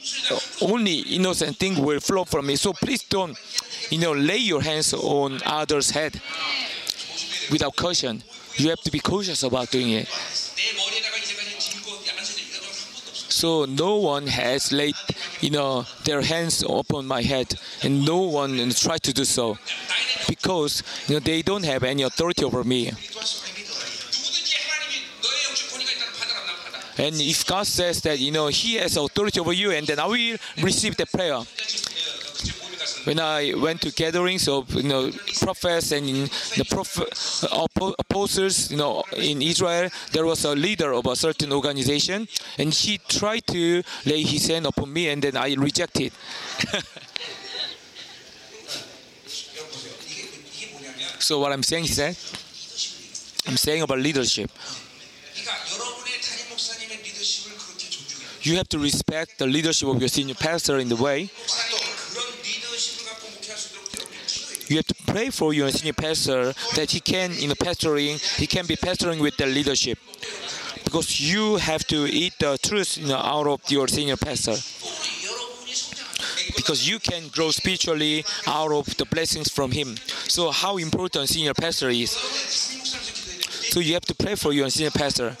only innocent thing will flow from me. So please don't you know lay your hands on others' head without caution. You have to be cautious about doing it. So no one has laid, you know, their hands upon my head, and no one tried to do so, because you know they don't have any authority over me. And if God says that, you know, He has authority over you, and then I will receive the prayer when I went to gatherings of you know prophets and the prophet, uh, apostles, you know, in Israel, there was a leader of a certain organization, and he tried to lay his hand upon me, and then I rejected. so what I'm saying is that I'm saying about leadership. You have to respect the leadership of your senior pastor in the way you have to pray for your senior pastor that he can in the pastoring he can be pastoring with the leadership. Because you have to eat the truth you know, out of your senior pastor. Because you can grow spiritually out of the blessings from him. So how important senior pastor is. So you have to pray for your senior pastor.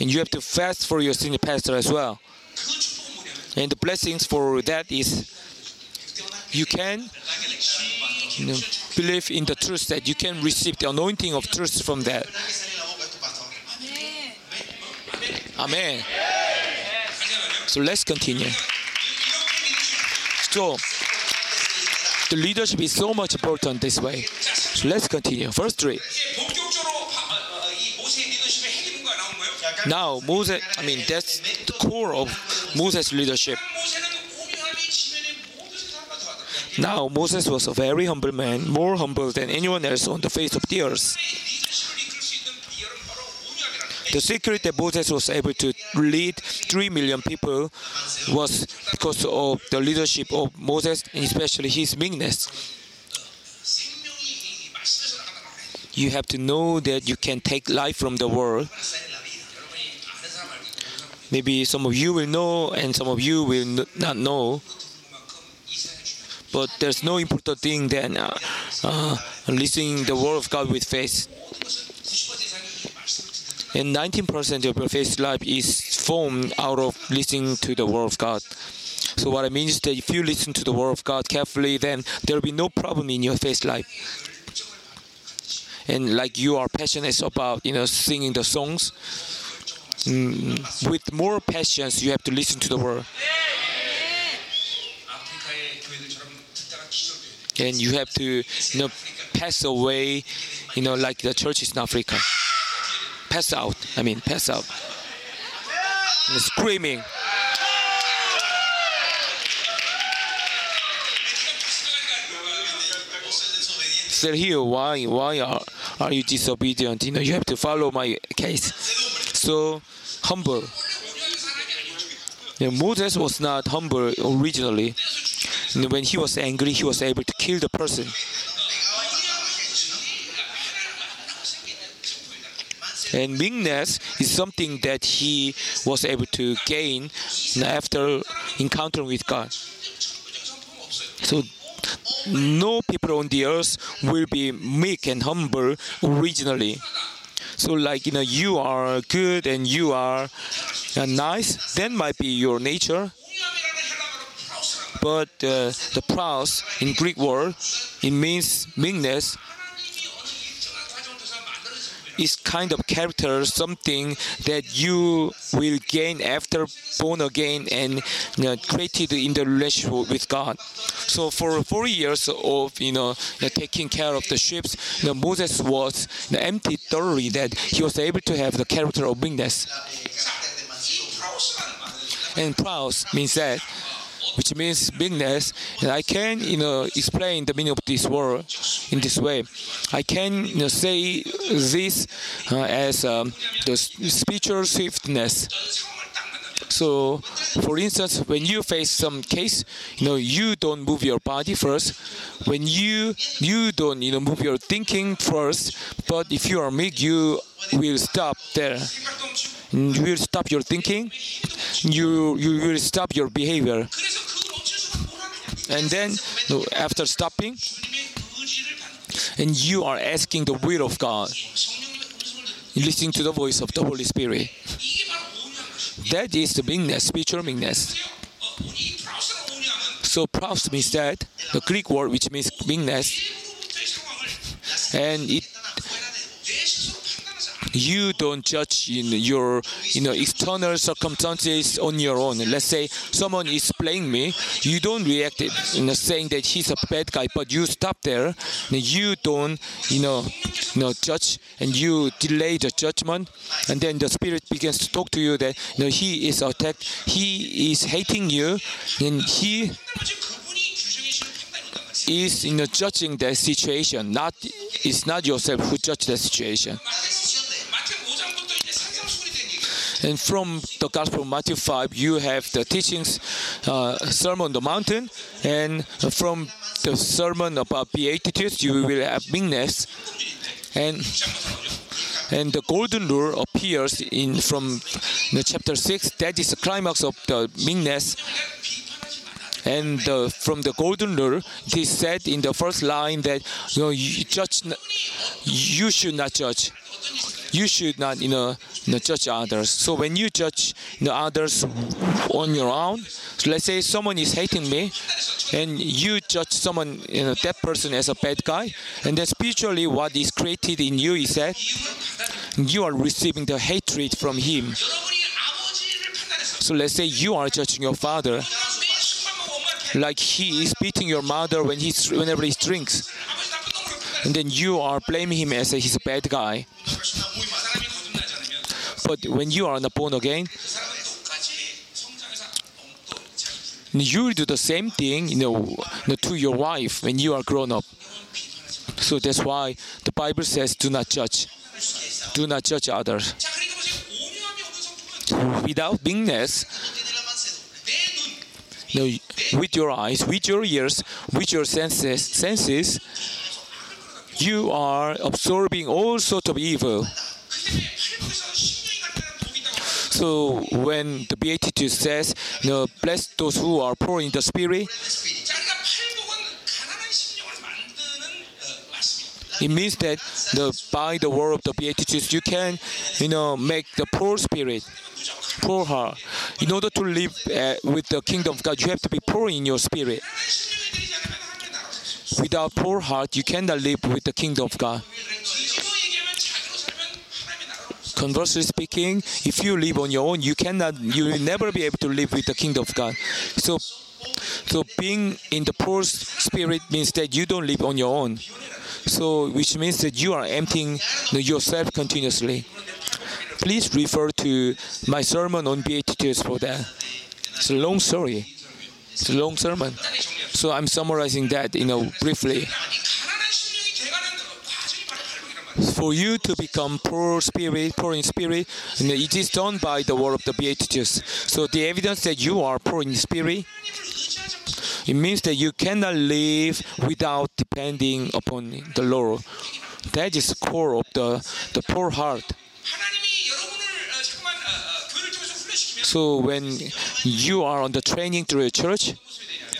And you have to fast for your senior pastor as well. And the blessings for that is you can you know, believe in the truth that you can receive the anointing of truth from that. Amen. So let's continue. So the leadership is so much important this way. So let's continue. First 3. Now, Moses, I mean, that's the core of Moses' leadership. Now Moses was a very humble man, more humble than anyone else on the face of the earth. The secret that Moses was able to lead 3 million people was because of the leadership of Moses and especially his meekness. You have to know that you can take life from the world maybe some of you will know and some of you will not know but there's no important thing than uh, uh, listening the word of God with faith. And 19% of your faith life is formed out of listening to the word of God. So what I mean is that if you listen to the word of God carefully, then there will be no problem in your faith life and like you are passionate about you know singing the songs mm, with more passions you have to listen to the word and you have to, you know, pass away, you know, like the churches in Africa. Pass out. I mean, pass out. And screaming. Sergio, why why are, are you disobedient? You know, you have to follow my case. So humble. You know, Moses was not humble originally. Know, when he was angry, he was able to kill the person. And meekness is something that he was able to gain after encountering with God. So no people on the earth will be meek and humble originally. So like you know you are good and you are uh, nice, That might be your nature. But uh, the praus in Greek word, it means meanness is kind of character, something that you will gain after born again and you know, created in the relationship with God. So for four years of you know, taking care of the ships, you know, Moses was you know, emptied thoroughly that he was able to have the character of meanness. And praus means that which means bigness. And I can, you know, explain the meaning of this word in this way. I can, you know, say this uh, as um, the spiritual swiftness. So, for instance, when you face some case, you know you don't move your body first. When you you don't you know move your thinking first, but if you are meek, you will stop there you will stop your thinking, you, you will stop your behavior. And then, after stopping, and you are asking the will of God, listening to the voice of the Holy Spirit. That is the meanness, spiritual meanness. So praus means that the Greek word which means meanness, and it you don't judge in your you know external circumstances on your own. Let's say someone is playing me, you don't react you know, saying that he's a bad guy, but you stop there. You don't you know you know judge and you delay the judgment, and then the spirit begins to talk to you that you know, he is attacked, he is hating you, and he is you know judging that situation. Not it's not yourself who judge the situation. And from the Gospel of Matthew 5, you have the teachings, uh, Sermon on the Mountain, and from the Sermon about Beatitudes, you will have meekness. And and the golden rule appears in from the chapter 6. That is the climax of the meekness. And uh, from the golden rule, it is said in the first line that you know you judge, you should not judge you should not, you know, you know, judge others. So when you judge you know, others on your own, so let's say someone is hating me, and you judge someone, you know, that person as a bad guy, and then spiritually what is created in you is that you are receiving the hatred from him. So let's say you are judging your father, like he is beating your mother when he's whenever he drinks and then you are blaming him as a, he's a bad guy. But when you are not born again, you do the same thing, you know, to your wife when you are grown up. So that's why the Bible says, "Do not judge, do not judge others." Without meanness, you know, with your eyes, with your ears, with your senses, senses, you are absorbing all sorts of evil. So when the Beatitude says, you know, bless those who are poor in the spirit, it means that the, by the word of the Beatitudes, you can, you know, make the poor spirit, poor heart. In order to live uh, with the kingdom of God, you have to be poor in your spirit without poor heart, you cannot live with the kingdom of God. Conversely speaking, if you live on your own, you cannot, you will never be able to live with the kingdom of God. So, so being in the poor spirit means that you don't live on your own. So, which means that you are emptying yourself continuously. Please refer to my sermon on Beatitudes for that. It's a long story. It's a long sermon. So I'm summarizing that, you know, briefly. For you to become poor spirit, poor in spirit, it is done by the word of the Beatitudes. So the evidence that you are poor in spirit, it means that you cannot live without depending upon the Lord. That is core of the, the poor heart. So when you are on the training through a church,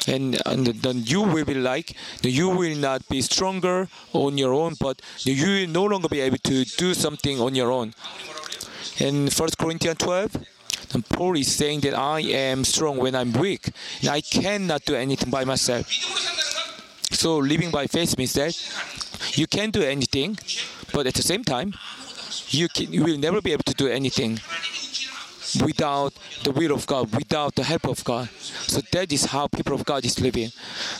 and, and, then you will be like you will not be stronger on your own but you will no longer be able to do something on your own. In 1 corinthians 12 paul is saying that i am strong when i'm weak and i cannot do anything by myself. So living by faith means that you can do anything but at the same time you, can, you will never be able to do anything without the will of God, without the help of God. So that is how people of God is living.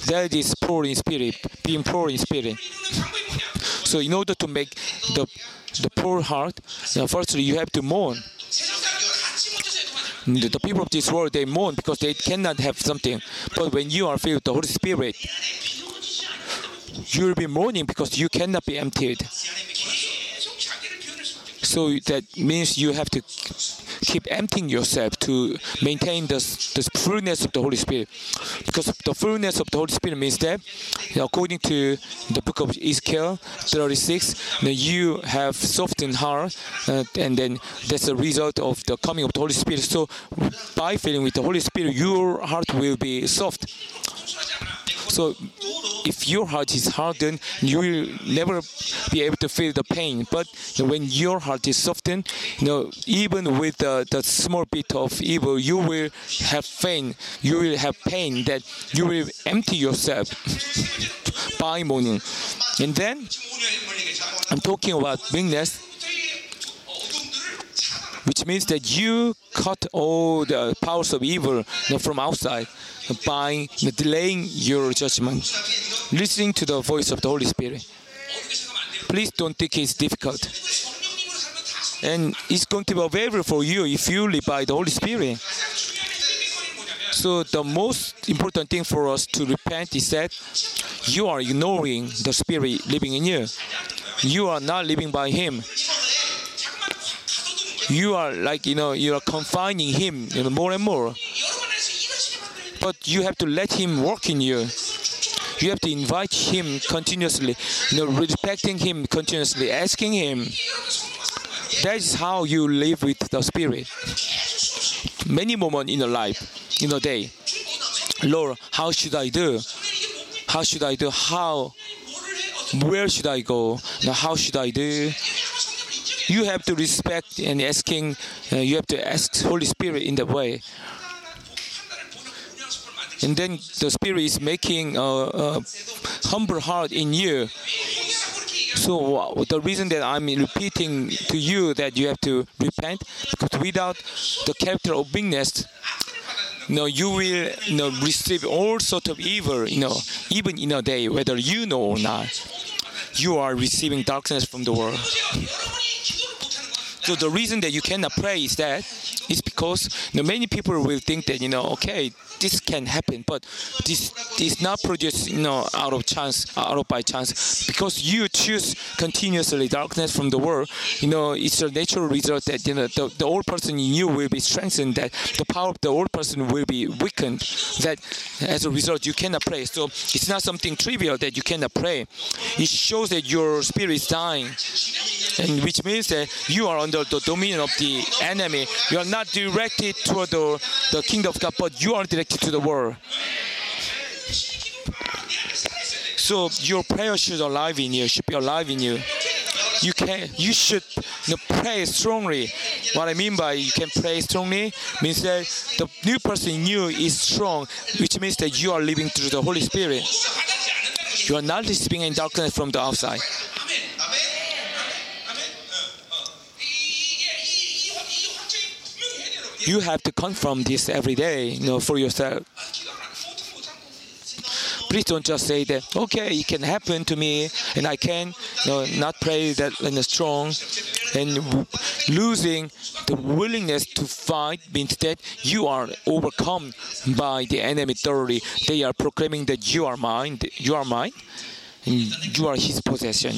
That is poor in spirit, being poor in spirit. So in order to make the the poor heart, you know, firstly you have to mourn. The people of this world they mourn because they cannot have something. But when you are filled with the Holy Spirit, you will be mourning because you cannot be emptied. So that means you have to keep emptying yourself to maintain the, the fullness of the Holy Spirit. Because the fullness of the Holy Spirit means that, according to the book of Ezekiel 36, that you have softened heart, uh, and then that's the result of the coming of the Holy Spirit. So by filling with the Holy Spirit, your heart will be soft. So if your heart is hardened, you will never be able to feel the pain. But when your heart is softened, you know, even with the, the small bit of evil, you will have pain. You will have pain that you will empty yourself by mourning. And then I'm talking about weakness, which means that you cut all the powers of evil from outside by delaying your judgment, listening to the voice of the Holy Spirit. Please don't think it's difficult. And it's going to be available for you if you live by the Holy Spirit. So the most important thing for us to repent is that you are ignoring the Spirit living in you. You are not living by Him. You are like you know you are confining Him you know, more and more. But you have to let Him work in you. You have to invite Him continuously, you know, respecting Him continuously, asking Him. That is how you live with the Spirit. Many moments in your life, in a day. Lord, how should I do? How should I do? How? Where should I go? Now, how should I do? You have to respect and asking. Uh, you have to ask Holy Spirit in that way. And then the Spirit is making a, a humble heart in you. So the reason that I'm repeating to you that you have to repent because without the character of weakness, you know, you will you know, receive all sort of evil. You know, even in a day, whether you know or not, you are receiving darkness from the world. So the reason that you cannot pray is that it's because you know, many people will think that you know, okay, this can happen, but this is not produced, you know, out of chance, out of by chance, because you choose continuously darkness from the world. You know, it's a natural result that you know the, the old person in you will be strengthened, that the power of the old person will be weakened. That as a result, you cannot pray. So it's not something trivial that you cannot pray. It shows that your spirit is dying, and which means that you are under the dominion of the enemy. You are not directed toward the, the kingdom of God, but you are directed to the world. So your prayer should alive in you, should be alive in you. You can, you should you know, pray strongly. What I mean by you can pray strongly means that the new person in you is strong, which means that you are living through the Holy Spirit. You are not receiving any darkness from the outside. You have to confirm this every day, you know, for yourself. Please don't just say that. Okay, it can happen to me, and I can, you know, not pray that and strong, and losing the willingness to fight means that you are overcome by the enemy thoroughly. They are proclaiming that you are mine, you are mine, and you are his possession.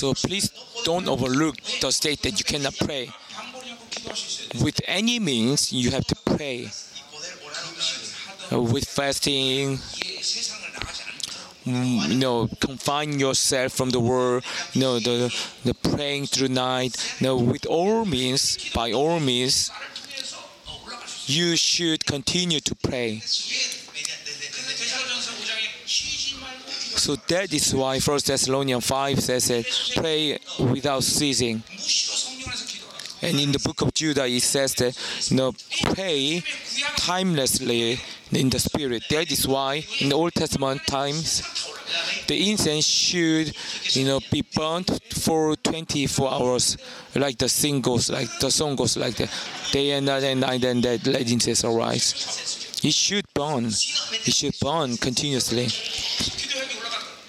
So please don't overlook the state that you cannot pray. With any means, you have to pray. Uh, With fasting, you know, confine yourself from the world, you know, the, the praying through night. You know, with all means, by all means, you should continue to pray. So that is why 1 Thessalonians 5 says that pray without ceasing. And in the book of Jude, it says that you know, pray timelessly in the spirit. That is why in the Old Testament times, the incense should, you know, be burnt for 24 hours, like the sing goes, like the song goes, like that, day and night and night, and that let incense arise. It should burn. It should burn continuously.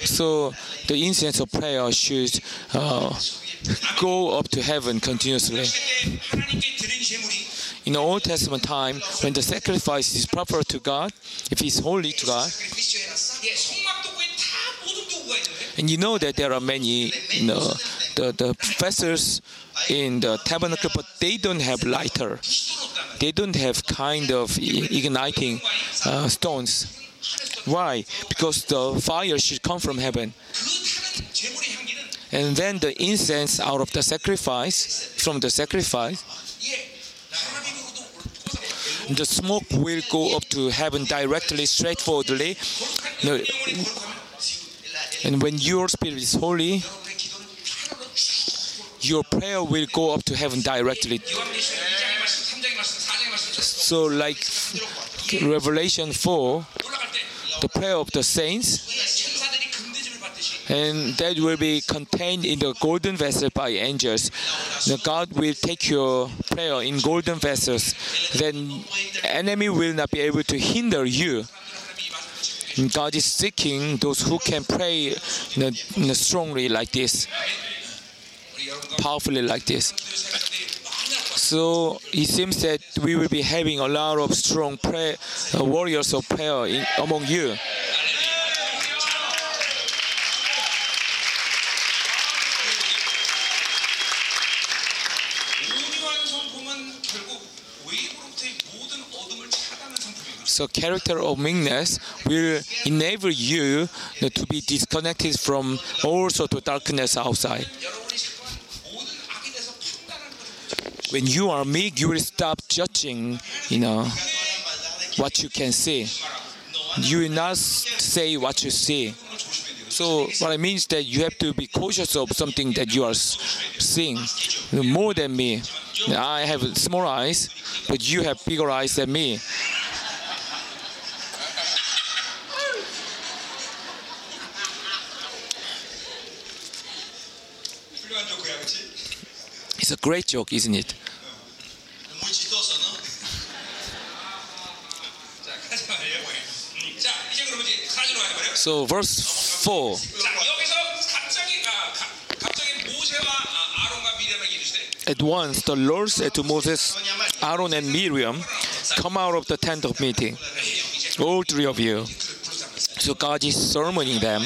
So the incense of prayer should uh, go up to heaven continuously. In the Old Testament time, when the sacrifice is proper to God, if it's holy to God, and you know that there are many you know, the, the professors in the tabernacle, but they don't have lighter. They don't have kind of igniting uh, stones. Why? Because the fire should come from heaven. And then the incense out of the sacrifice, from the sacrifice, the smoke will go up to heaven directly, straightforwardly. And when your spirit is holy, your prayer will go up to heaven directly. So, like Revelation 4, the prayer of the saints and that will be contained in the golden vessel by angels. Now God will take your prayer in golden vessels. Then enemy will not be able to hinder you. And God is seeking those who can pray strongly like this, powerfully like this. So it seems that we will be having a lot of strong prayer, uh, warriors of prayer in, among you. So character of meekness will enable you to be disconnected from all sorts of darkness outside. When you are meek, you will stop judging, you know, what you can see. You will not say what you see. So what I mean is that you have to be cautious of something that you are seeing more than me. I have small eyes, but you have bigger eyes than me. It's a great joke, isn't it? So verse 4. At once the Lord said to Moses, Aaron and Miriam, come out of the tent of meeting, all three of you. So God is sermoning them.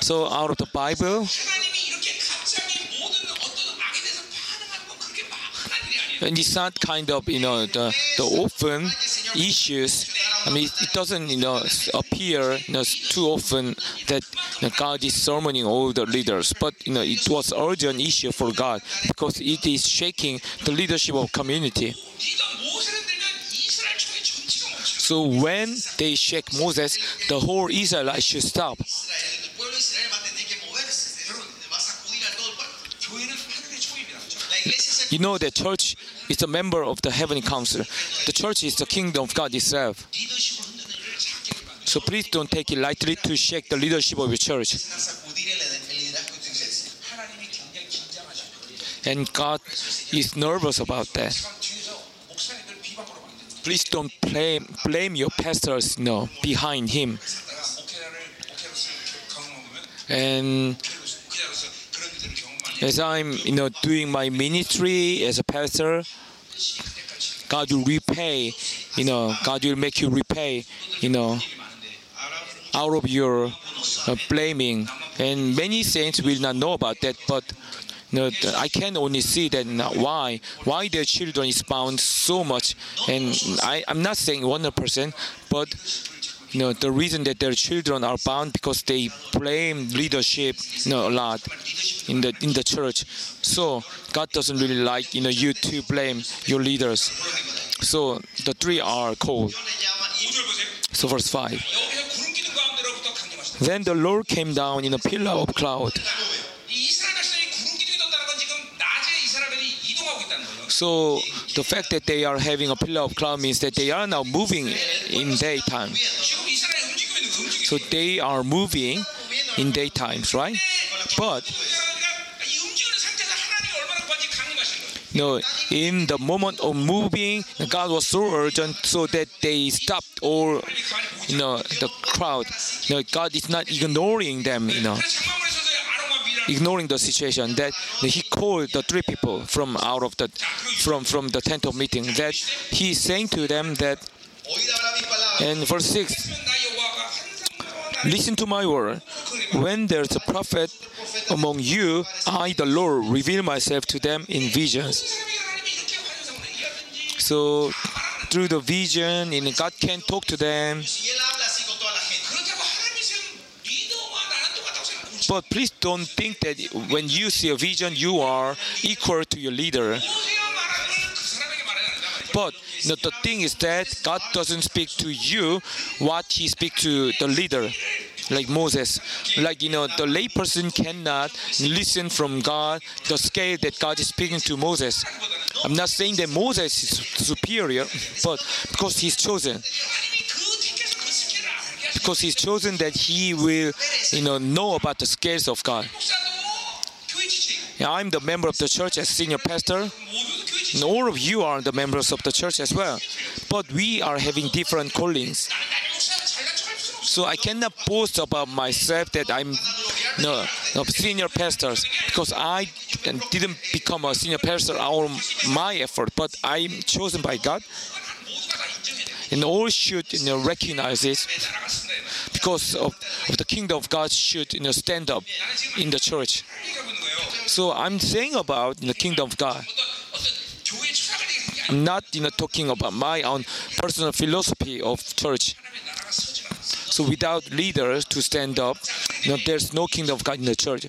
So out of the Bible, and it's not kind of you know the the often issues. I mean, it doesn't you know appear you know, too often that you know, God is summoning all the leaders, but you know it was urgent issue for God because it is shaking the leadership of community. So when they shake Moses, the whole Israelite should stop. You know that church is a member of the heavenly council. The church is the kingdom of God itself. So please don't take it lightly to shake the leadership of your church. And God is nervous about that. Please don't blame, blame your pastors, no, behind him. And as I'm you know doing my ministry as a pastor, God will repay, you know, God will make you repay, you know, out of your uh, blaming. And many saints will not know about that, but you know, I can only see that why why their children is bound so much. And I, I'm not saying 100%, but you know, the reason that their children are bound because they blame leadership you know, a lot in the in the church. So God doesn't really like you know you to blame your leaders. So the three are called. So verse five. Then the Lord came down in a pillar of cloud So the fact that they are having a pillar of cloud means that they are now moving in daytime. So they are moving in daytimes, right? But no, in the moment of moving, God was so urgent so that they stopped all, you know, the crowd. You know, God is not ignoring them, you know ignoring the situation that he called the three people from out of the from from the tent of meeting that he is saying to them that in verse 6 listen to my word. When there's a prophet among you i the lord reveal myself to them in visions. So through the vision and god can talk to them. But please don't think that when you see a vision, you are equal to your leader. But you know, the thing is that God doesn't speak to you what He speaks to the leader, like Moses. Like you know, the layperson cannot listen from God the scale that God is speaking to Moses. I'm not saying that Moses is superior, but because he's chosen because he's chosen that he will, you know, know about the scales of God. I'm the member of the church as senior pastor. And all of you are the members of the church as well. But we are having different callings. So I cannot boast about myself that I'm no, no senior pastor because I didn't become a senior pastor on my effort, but I'm chosen by God and all should you know, recognize this because of, of the kingdom of God should you know, stand up in the church. So I'm saying about the kingdom of God. I'm not you know, talking about my own personal philosophy of church. So without leaders to stand up, you know, there's no kingdom of God in the church.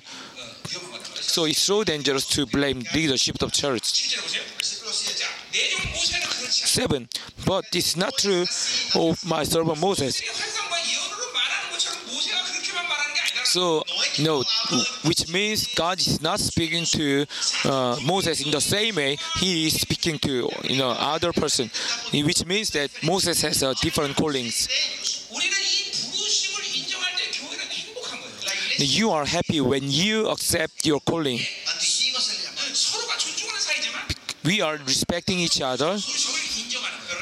So it's so dangerous to blame leadership of church. 7. But it's not true of my servant Moses. So, no, which means God is not speaking to uh, Moses in the same way he is speaking to you know other person, which means that Moses has uh, different callings. You are happy when you accept your calling. We are respecting each other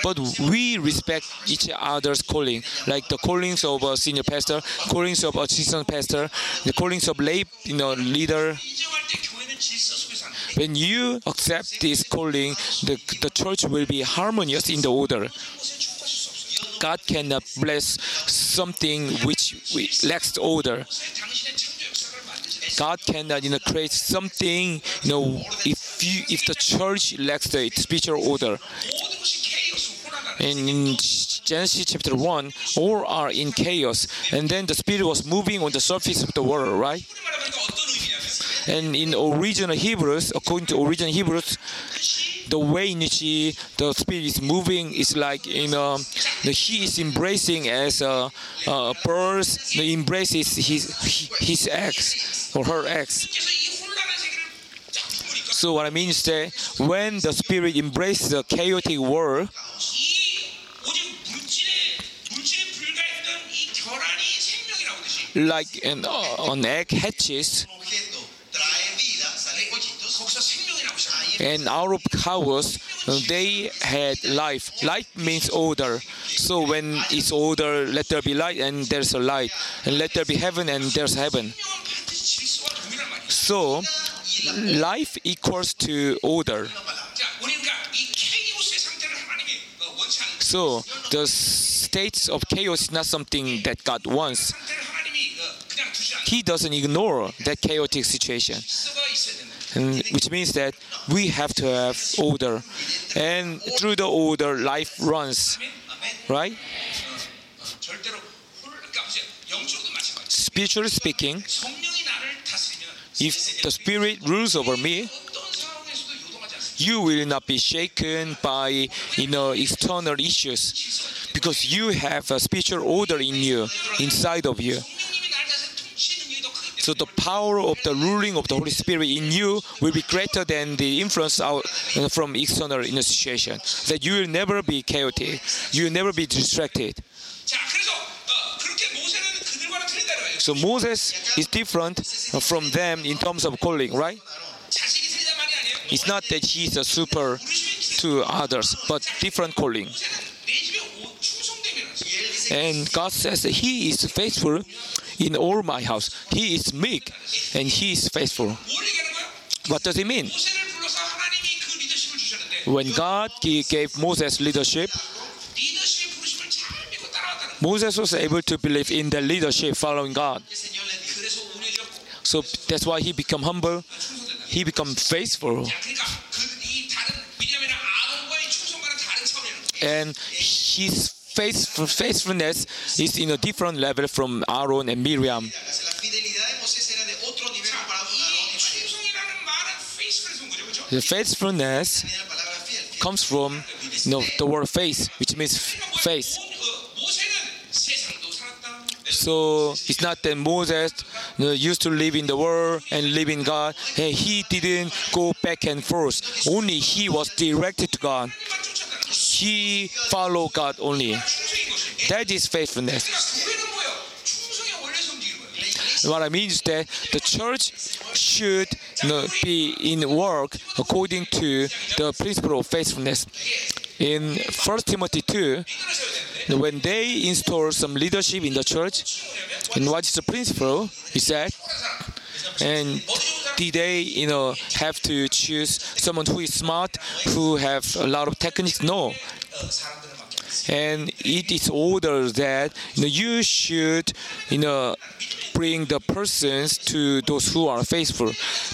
but we respect each other's calling, like the callings of a senior pastor, callings of assistant pastor, the callings of lay you know, leader. When you accept this calling, the, the church will be harmonious in the order. God cannot uh, bless something which lacks order. God cannot uh, you know, create something you know if you, if the church lacks the spiritual order in, in Genesis chapter 1, all are in chaos. And then the Spirit was moving on the surface of the water, right? And in original Hebrews, according to original Hebrews, the way in which the spirit is moving is like in a, the he is embracing as a, a birth the embraces his his ex or her ex so what i mean is that when the spirit embraces the chaotic world like an, uh, an egg hatches, and out of chaos, they had life. Life means order. So when it's order, let there be light and there's a light. And let there be heaven and there's heaven. So life equals to order. So the states of chaos is not something that God wants he doesn't ignore that chaotic situation. And which means that we have to have order. And through the order, life runs, right? Spiritually speaking, if the Spirit rules over me, you will not be shaken by you know external issues because you have a spiritual order in you inside of you so the power of the ruling of the Holy Spirit in you will be greater than the influence out, uh, from external initiation. That you will never be chaotic. You will never be distracted. So Moses is different from them in terms of calling, right? It's not that he is a super to others, but different calling. And God says that He is faithful in all my house. He is meek and he is faithful. What does it mean? When God gave Moses leadership, Moses was able to believe in the leadership following God. So that's why he became humble. He became faithful. And his faithfulness is in a different level from Aaron and Miriam. The faithfulness comes from you know, the word faith, which means faith. So it's not that Moses you know, used to live in the world and live in God, and he didn't go back and forth. Only he was directed to God he follow God only. That is faithfulness. What I mean is that the church should be in work according to the principle of faithfulness. In 1 Timothy 2, when they install some leadership in the church, and what is the principle? He said, and did they, you know, have to choose someone who is smart, who have a lot of techniques? No. And it is ordered that you, know, you should, you know, bring the persons to those who are faithful,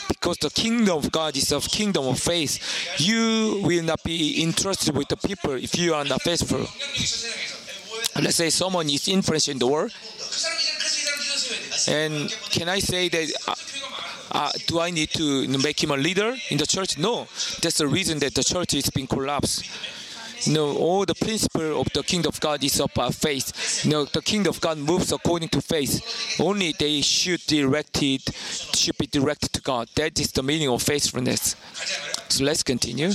because the kingdom of God is a kingdom of faith. You will not be entrusted with the people if you are not faithful. Let's say someone is influencing the world and can I say that? Uh, uh, do I need to make him a leader in the church? No. That's the reason that the church is being collapsed. No, all the principle of the kingdom of God is about uh, faith. No, the kingdom of God moves according to faith. Only they should direct it, should be directed to God. That is the meaning of faithfulness. So let's continue.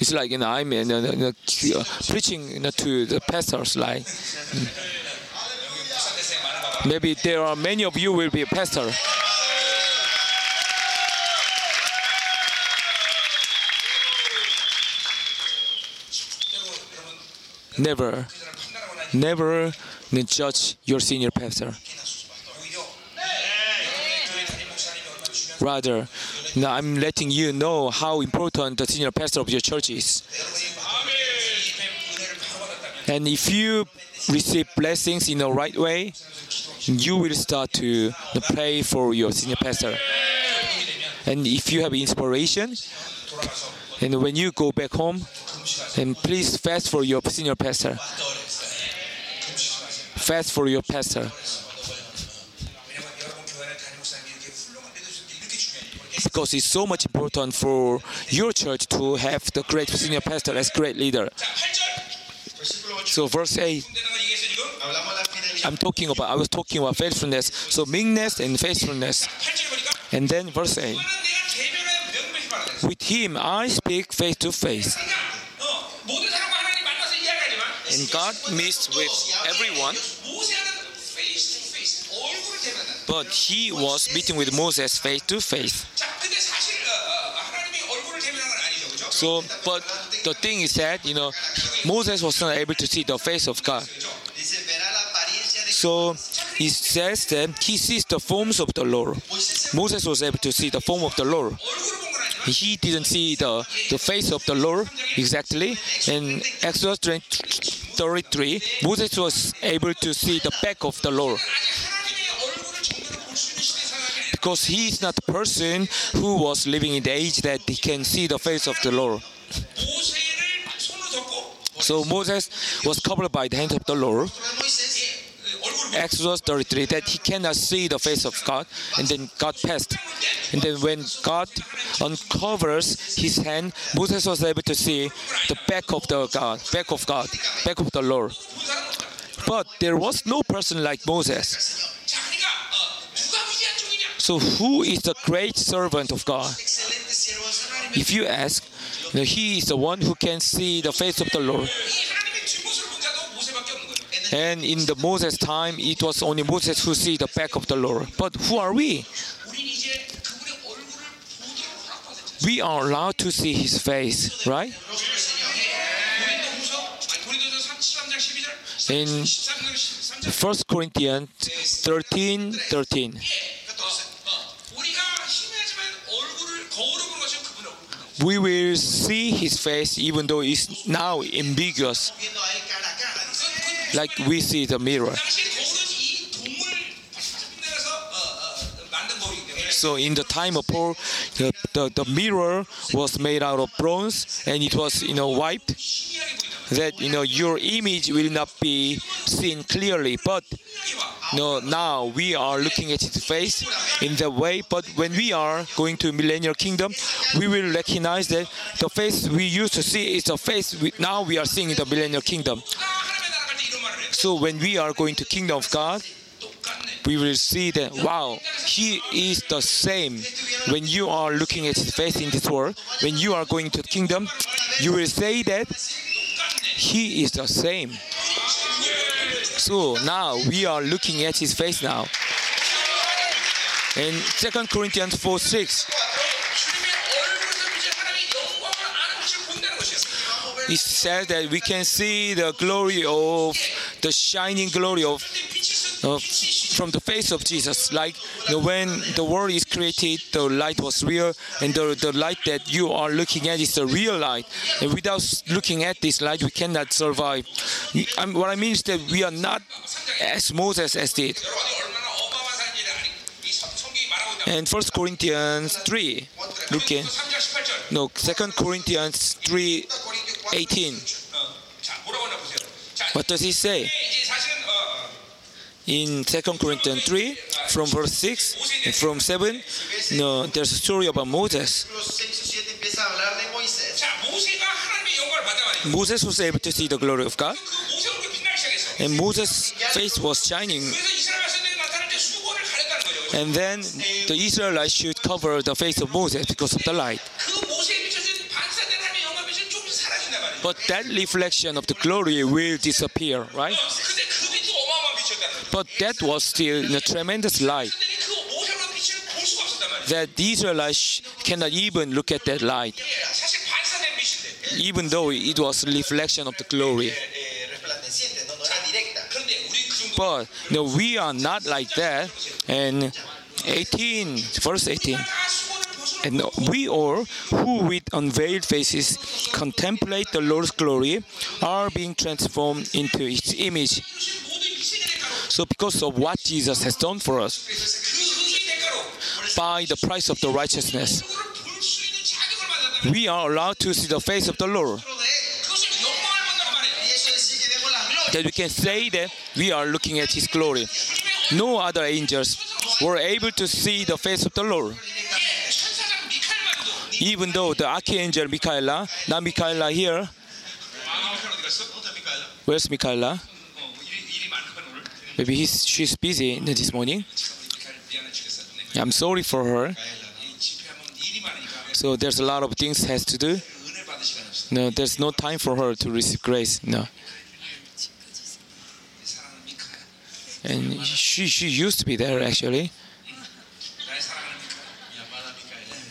It's like you know, I'm uh, you know, preaching to the pastors, like. Mm. Maybe there are many of you will be a pastor. Never, never judge your senior pastor. Rather, I'm letting you know how important the senior pastor of your church is. And if you receive blessings in the right way, you will start to pray for your senior pastor. And if you have inspiration, and when you go back home, and please fast for your senior pastor. Fast for your pastor. Because it's so much important for your church to have the great senior pastor as great leader. So verse 8 I'm talking about, I was talking about faithfulness. So meekness and faithfulness. And then verse 8. With him I speak face to face. And God meets with everyone. But he was meeting with Moses face to face. So, but the thing is that, you know, Moses was not able to see the face of God. So he says that he sees the forms of the Lord. Moses was able to see the form of the Lord. He didn't see the, the face of the Lord exactly. In Exodus 33, Moses was able to see the back of the Lord because he is not the person who was living in the age that he can see the face of the Lord. So Moses was covered by the hand of the Lord. Exodus 33, that he cannot see the face of God, and then God passed. And then when God uncovers his hand, Moses was able to see the back of the God, back of God, back of the Lord. But there was no person like Moses. So who is the great servant of God? If you ask, he is the one who can see the face of the Lord. And in the Moses time, it was only Moses who see the back of the Lord. But who are we? We are allowed to see his face, right? In 1 Corinthians 13 13. we will see his face even though it's now ambiguous like we see the mirror. So in the time of Paul, the, the, the mirror was made out of bronze and it was, you know, wiped. That you know your image will not be seen clearly. But you know, now we are looking at his face in that way. But when we are going to millennial kingdom we will recognize that the face we used to see is the face we, now we are seeing in the millennial kingdom. So when we are going to kingdom of God, we will see that wow he is the same. When you are looking at his face in this world when you are going to the kingdom you will say that he is the same. So now we are looking at his face now. In 2 corinthians 4 6 it says that we can see the glory of the shining glory of of from the face of Jesus. Like you know, when the world is created, the light was real, and the, the light that you are looking at is the real light. And without looking at this light, we cannot survive. I'm, what I mean is that we are not as Moses as did. And First Corinthians 3, look at, no, Second Corinthians 3, 18. What does he say? In 2 Corinthians 3, from verse 6 and from 7, no, there's a story about Moses. Moses was able to see the glory of God, and Moses' face was shining. And then the Israelites should cover the face of Moses because of the light. But that reflection of the glory will disappear, right? But that was still a tremendous light that the Israelites cannot even look at that light, even though it was a reflection of the glory. But no, we are not like that. And 18, verse 18. And we all, who with unveiled faces contemplate the Lord's glory, are being transformed into His image. So, because of what Jesus has done for us, by the price of the righteousness, we are allowed to see the face of the Lord. That we can say that we are looking at His glory. No other angels were able to see the face of the Lord even though the archangel Michaela, not Michaela here. Where's Michaela? Maybe he's, she's busy this morning. I'm sorry for her. So there's a lot of things has to do. No, there's no time for her to receive grace. No. And she she used to be there actually.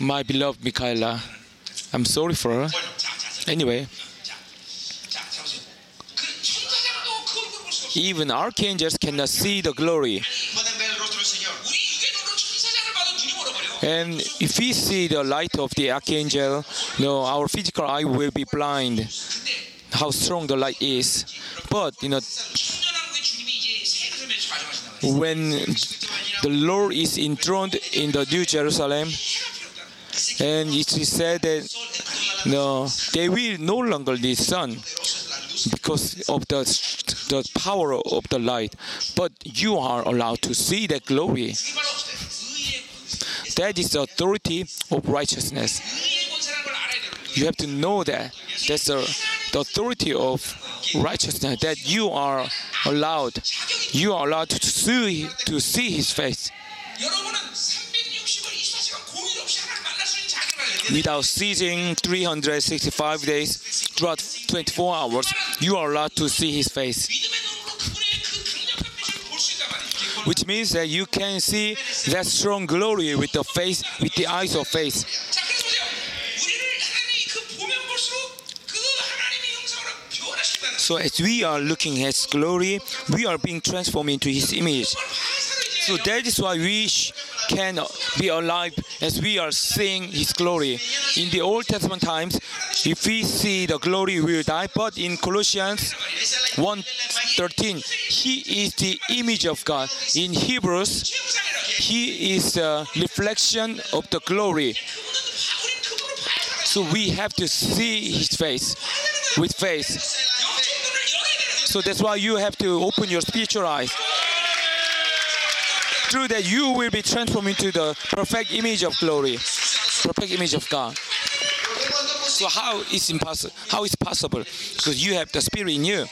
my beloved Michaela. I'm sorry for her. Anyway, even archangels cannot see the glory. And if we see the light of the archangel, no, our physical eye will be blind. How strong the light is. But you know, when the Lord is enthroned in the New Jerusalem, and it is said that no, they will no longer need sun because of the, the power of the light. But you are allowed to see that glory. That is the authority of righteousness. You have to know that. That's the, the authority of righteousness, that you are allowed. You are allowed to see, to see his face without ceasing 365 days throughout 24 hours, you are allowed to see his face. Which means that you can see that strong glory with the face, with the eyes of faith. So as we are looking at glory, we are being transformed into his image. So that is why we can be alive as we are seeing His glory. In the Old Testament times, if we see the glory, we will die. But in Colossians 1:13, He is the image of God. In Hebrews, He is the reflection of the glory. So we have to see His face with faith. So that's why you have to open your spiritual eyes through that you will be transformed into the perfect image of glory, perfect image of God. So how is impossible? How is possible? Because you have the Spirit in you.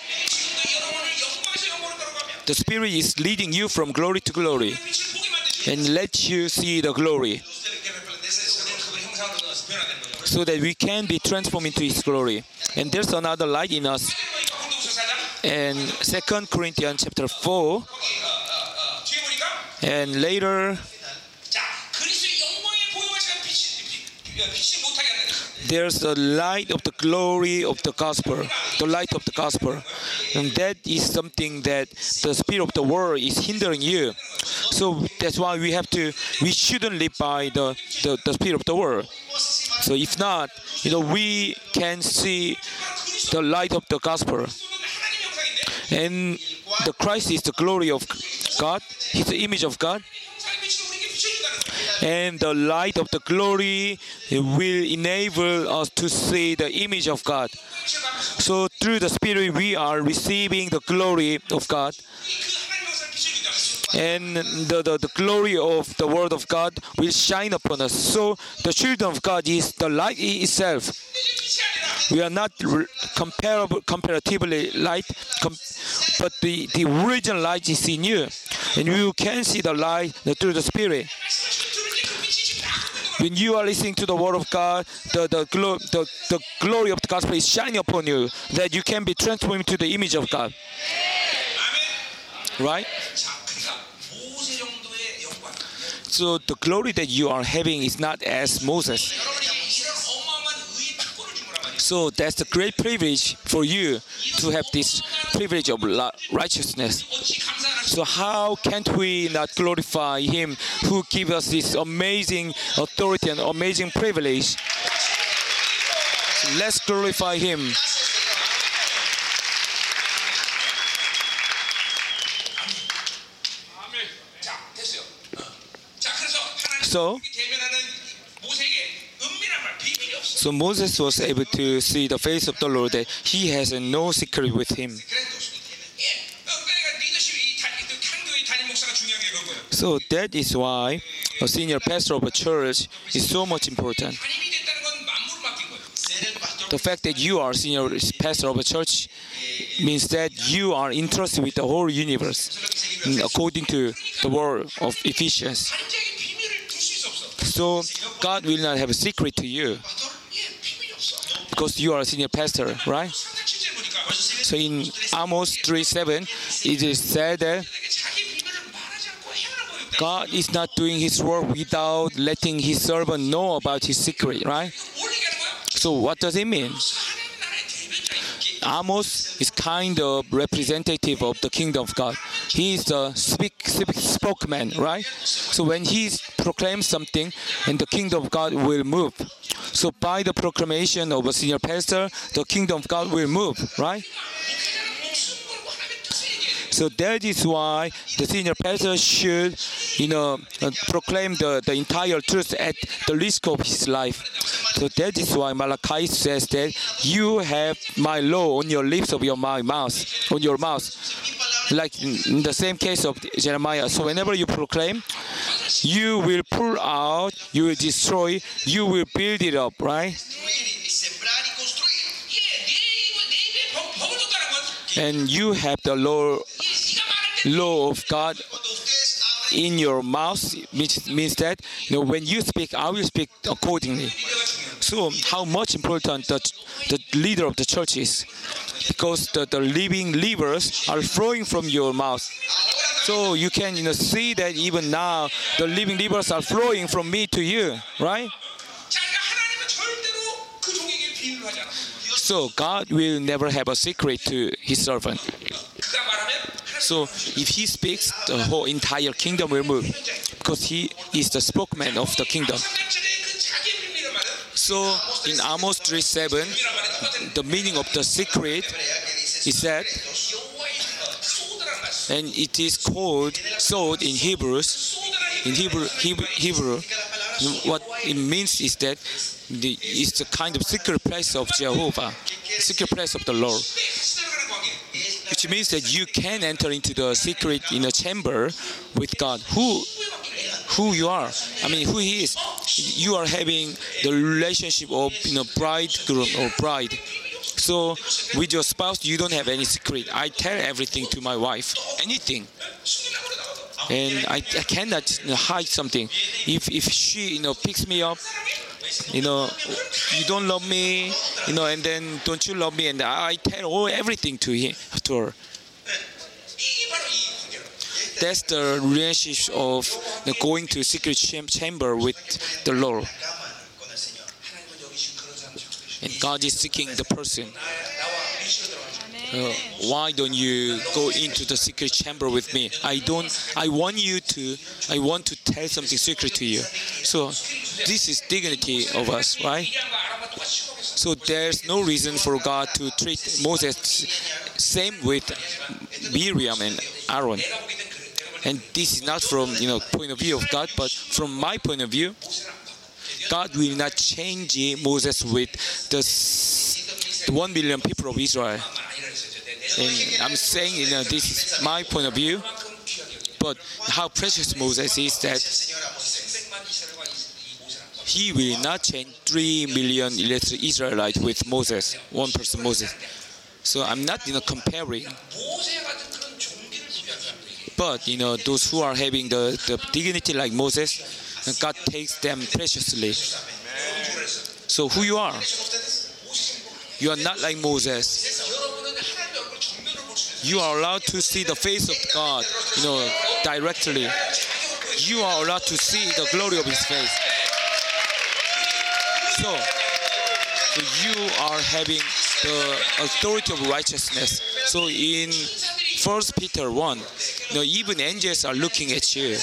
The Spirit is leading you from glory to glory, and let you see the glory, so that we can be transformed into His glory. And there's another light in us. And Second Corinthians chapter four. And later, there's the light of the glory of the gospel, the light of the gospel. And that is something that the spirit of the world is hindering you. So that's why we have to, we shouldn't live by the, the, the spirit of the world. So if not, you know, we can see the light of the gospel. And the Christ is the glory of God. He's the image of God. And the light of the glory will enable us to see the image of God. So through the Spirit, we are receiving the glory of God and the, the, the glory of the word of God will shine upon us. So the children of God is the light itself. We are not comparable, comparatively light, com but the, the original light is in you. And you can see the light through the Spirit. When you are listening to the word of God, the, the, glo the, the glory of the gospel is shining upon you, that you can be transformed to the image of God. Right? So the glory that you are having is not as Moses. So that's the great privilege for you to have this privilege of righteousness. So how can't we not glorify him who gives us this amazing authority and amazing privilege? So let's glorify him. so. So Moses was able to see the face of the Lord that he has no secret with him. So that is why a senior pastor of a church is so much important. The fact that you are senior pastor of a church means that you are entrusted with the whole universe according to the word of Ephesians. So God will not have a secret to you because you are a senior pastor, right? So in Amos 3:7, it is said that God is not doing His work without letting His servant know about His secret, right? So what does it mean? Amos is kind of representative of the kingdom of God. He is the speak, speak, spokesman, right? So when he's proclaim something and the kingdom of God will move. So by the proclamation of a senior pastor, the kingdom of God will move, right? So that is why the senior pastor should, you know, uh, proclaim the, the entire truth at the risk of his life. So that is why Malachi says that you have my law on your lips of your mouth, on your mouth like in the same case of Jeremiah. So whenever you proclaim, you will pull out, you will destroy, you will build it up, right? And you have the law, law of God in your mouth, which means that you know, when you speak, I will speak accordingly assume how much important the, the leader of the church is because the, the living livers are flowing from your mouth. So you can you know, see that even now the living livers are flowing from me to you, right? So God will never have a secret to his servant. So if he speaks, the whole entire kingdom will move because he is the spokesman of the kingdom also in Amos 3.7, the meaning of the secret is that, and it is called sod in Hebrews, in Hebrew, Hebrew, Hebrew what it means is that the, it's the kind of secret place of Jehovah, secret place of the Lord, which means that you can enter into the secret in a chamber with God. Who who you are. I mean, who he is. You are having the relationship of you know bridegroom or bride. So with your spouse, you don't have any secret. I tell everything to my wife, anything and I, I cannot you know, hide something. If if she you know picks me up, you know, you don't love me, you know, and then don't you love me? And I tell all everything to him to her. That's the relationship of you know, going to secret chamber with the Lord. And God is seeking the person uh, why don't you go into the secret chamber with me? I don't. I want you to. I want to tell something secret to you. So this is dignity of us, right? So there's no reason for God to treat Moses same with Miriam and Aaron. And this is not from you know point of view of God, but from my point of view, God will not change Moses with the 1 million people of Israel. And I'm saying, you know, this is my point of view. But how precious Moses is that he will not change 3 million Israelites with Moses, one person Moses. So I'm not, you know, comparing. But, you know, those who are having the, the dignity like Moses, God takes them preciously. So who you are, you are not like Moses. You are allowed to see the face of God, you know, directly. You are allowed to see the glory of His face. So, so you are having the authority of righteousness. So in First Peter one, you know, even angels are looking at you,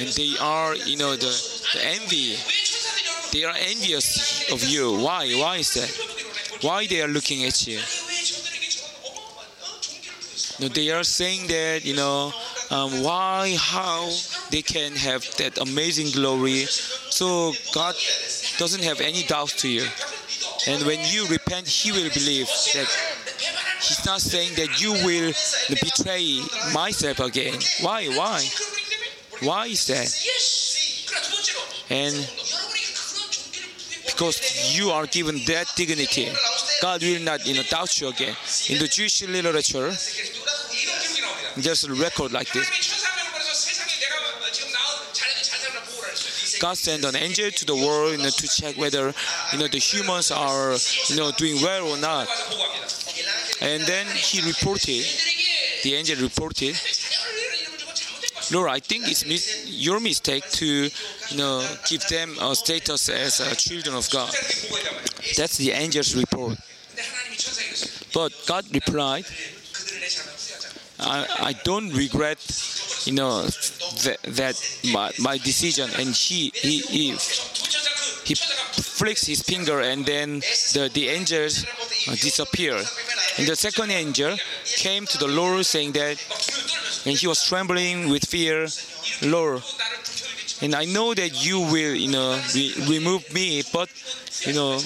and they are, you know, the, the envy they are envious of you. Why? Why is that? Why they are looking at you? No, they are saying that you know um, why, how they can have that amazing glory. So God doesn't have any doubt to you. And when you repent, He will believe that He's not saying that you will betray myself again. Why? Why? Why is that? And because you are given that dignity. God will not you know, doubt you again. In the Jewish literature, there's a record like this. God sent an angel to the world you know, to check whether you know the humans are you know doing well or not. And then he reported, the angel reported Lord, I think it's mis- your mistake to you know, give them a status as a children of God. That's the angel's report. But God replied, I, I don't regret you know that, that my, my decision and he he, he he flicks his finger and then the, the angels disappear and the second angel came to the lord saying that and he was trembling with fear, Lord. And I know that you will, you know, re- remove me, but you know,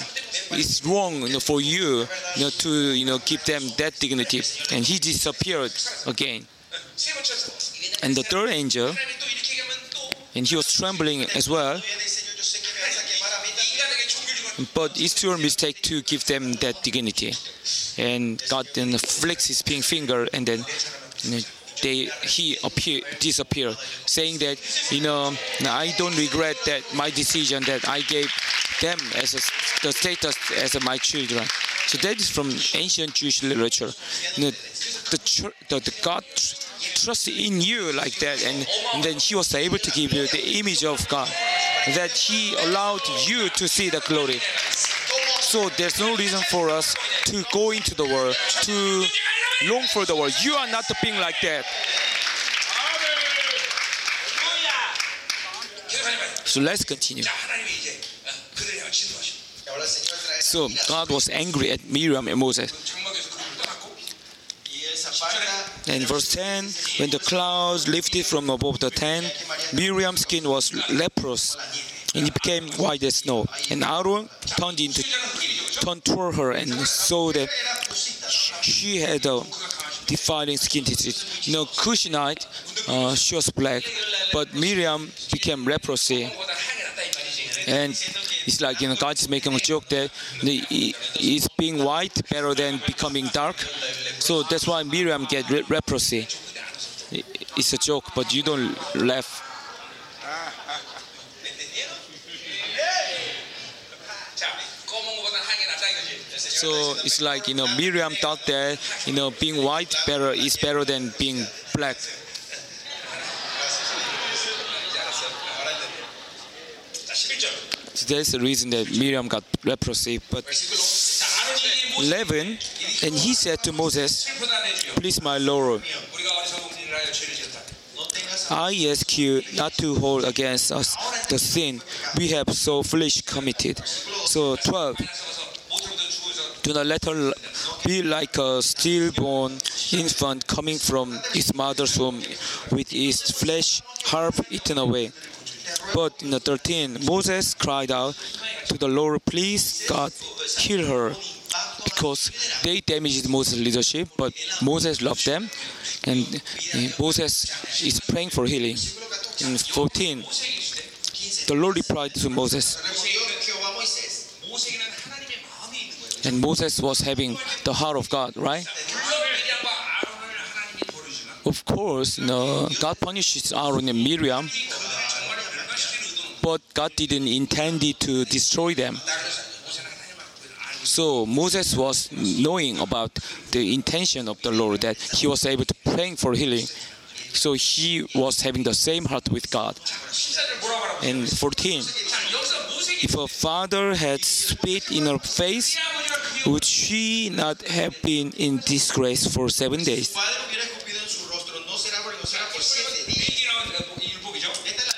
it's wrong you know, for you, you know, to you know keep them that dignity. And he disappeared again. And the third angel, and he was trembling as well. But it's your mistake to give them that dignity. And God then flicks his pink finger and then you know, they he appear disappeared, saying that you know I don't regret that my decision that I gave them as a, the status as my children. So that is from ancient Jewish literature. You know, the, the, the God trust in you like that, and, and then He was able to give you the image of God. That He allowed you to see the glory. So there's no reason for us to go into the world, to long for the world. You are not being like that. So let's continue. So God was angry at Miriam and Moses. And verse 10, when the clouds lifted from above the tent, Miriam's skin was leprous and it became white as snow. And Aaron turned into turned toward her and saw that she had a defiling skin disease. You know, Cushionite, uh, she was black, but Miriam became leprosy. And it's like, you know, God is making a joke that is being white better than becoming dark. So that's why Miriam get leprosy. It's a joke, but you don't laugh So it's like, you know, Miriam thought that, you know, being white better is better than being black. So that's the reason that Miriam got leprosy. But 11, and he said to Moses, Please, my Lord, I ask you not to hold against us the sin we have so foolish committed. So 12, do not let her be like a stillborn infant coming from its mother's womb with its flesh half eaten away. But in the 13, Moses cried out to the Lord, Please, God, heal her. Because they damaged Moses' leadership, but Moses loved them, and uh, Moses is praying for healing. In 14, the Lord replied to Moses, and Moses was having the heart of God, right? Of course, you know, God punishes Aaron and Miriam, but God didn't intend it to destroy them. So Moses was knowing about the intention of the Lord that he was able to pray for healing. So he was having the same heart with God. And 14. If a father had spit in her face, would she not have been in disgrace for seven days?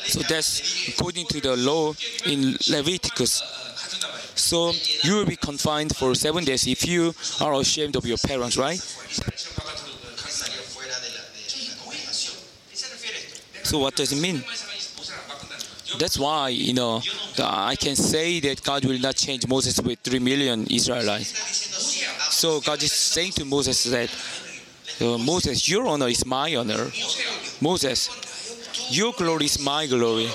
So that's according to the law in Leviticus. So you will be confined for seven days if you are ashamed of your parents, right? So what does it mean? That's why, you know, uh, I can say that God will not change Moses with 3 million Israelites. So God is saying to Moses that, uh, Moses, your honor is my honor. Moses, your glory is my glory.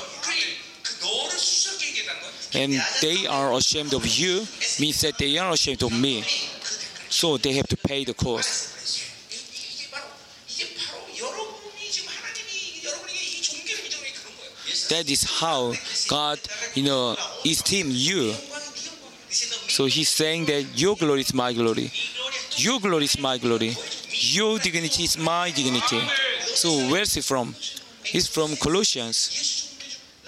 And they are ashamed of you, means that they are ashamed of me. So they have to pay the cost. That is how God, you know, esteem you. So he's saying that your glory is my glory. Your glory is my glory. Your dignity is my dignity. So where's it from? It's from Colossians.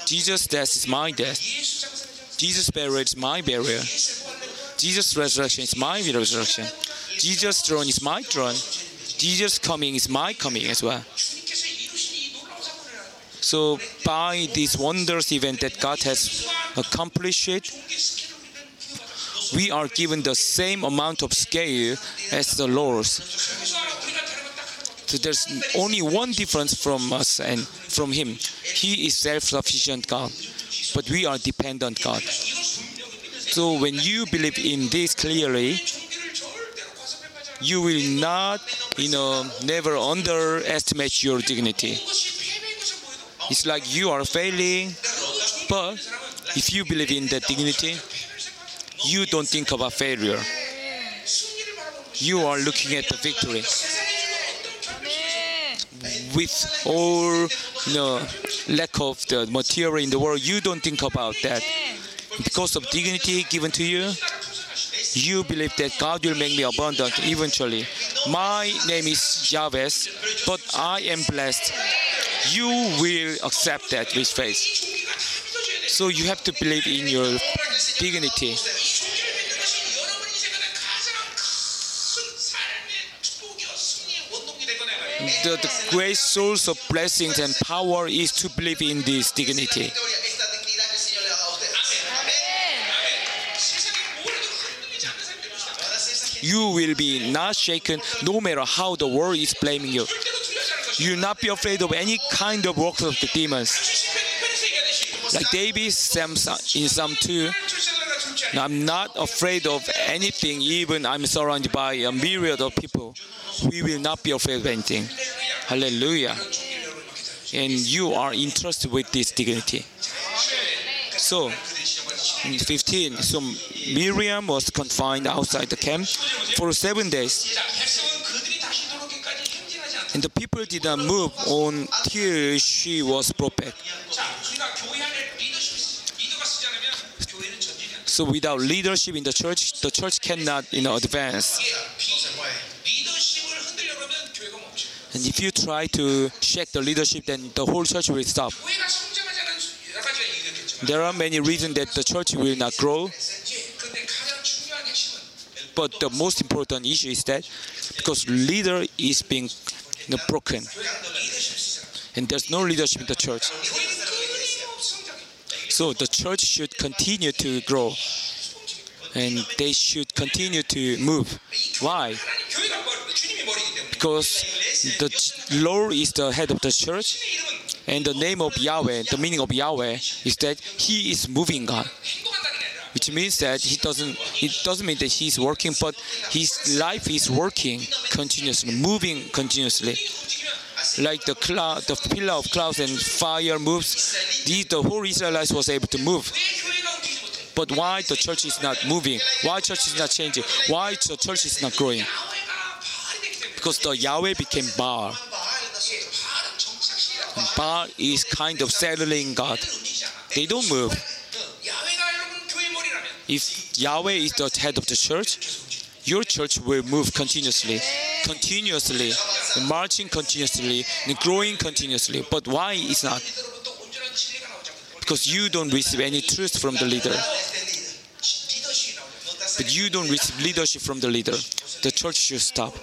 Jesus' death is my death. Jesus' burial is my burial. Jesus' resurrection is my resurrection. Jesus' throne is my throne. Jesus' coming is my coming as well. So by this wondrous event that God has accomplished it, we are given the same amount of scale as the Lord's. So there's only one difference from us and from Him. He is self-sufficient God, but we are dependent God. So when you believe in this clearly, you will not, you know, never underestimate your dignity. It's like you are failing, but if you believe in the dignity, you don't think about failure. You are looking at the victory. With all the lack of the material in the world, you don't think about that. Because of dignity given to you, you believe that God will make me abundant eventually. My name is Jabez, but I am blessed you will accept that with faith. So you have to believe in your dignity. The, the great source of blessings and power is to believe in this dignity. You will be not shaken no matter how the world is blaming you. You will not be afraid of any kind of works of the demons. Like David Samson, in Psalm 2, I'm not afraid of anything, even I'm surrounded by a myriad of people. We will not be afraid of anything. Hallelujah. And you are entrusted with this dignity. So, in 15, so Miriam was confined outside the camp for seven days. And the people did not move until she was prophet. So without leadership in the church, the church cannot you know, advance. And if you try to shake the leadership, then the whole church will stop. There are many reasons that the church will not grow. But the most important issue is that because leader is being you know, broken. And there's no leadership in the church. So the church should continue to grow and they should continue to move. Why? Because the Lord is the head of the church and the name of Yahweh, the meaning of Yahweh is that He is moving God which means that he doesn't it doesn't mean that he's working, but his life is working continuously, moving continuously. Like the cloud, the pillar of clouds and fire moves, the, the whole Israelites was able to move. But why the church is not moving? Why church is not changing? Why the church is not growing? Because the Yahweh became Baal. Baal is kind of settling God. They don't move. If Yahweh is the head of the church, your church will move continuously, continuously, marching continuously, growing continuously. But why is not? Because you don't receive any truth from the leader. But you don't receive leadership from the leader. The church should stop.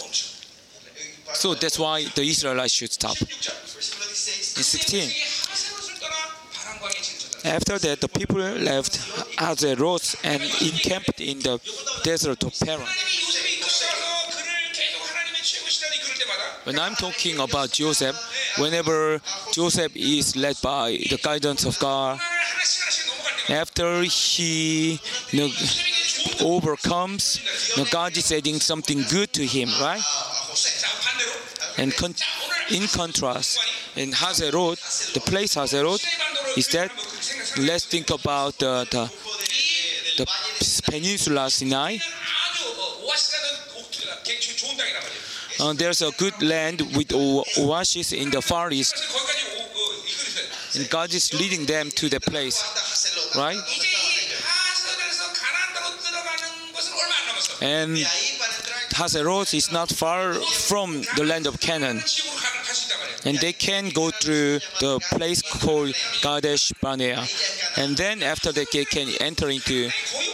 So that's why the Israelites should stop. In 16, after that, the people left other and encamped in the desert of Paran. When I'm talking about Joseph, whenever Joseph is led by the guidance of God, after he you know, overcomes, you know, God is adding something good to him, right? And con in contrast, in Hazeroth, the place Hazeroth, is that let's think about uh, the, the peninsula Sinai. Uh, there's a good land with oasis in the Far East. And God is leading them to the place, right? And Hazeroth is not far from the land of Canaan. And they can go through the place called Kadesh Barnea. And then after that, they can enter into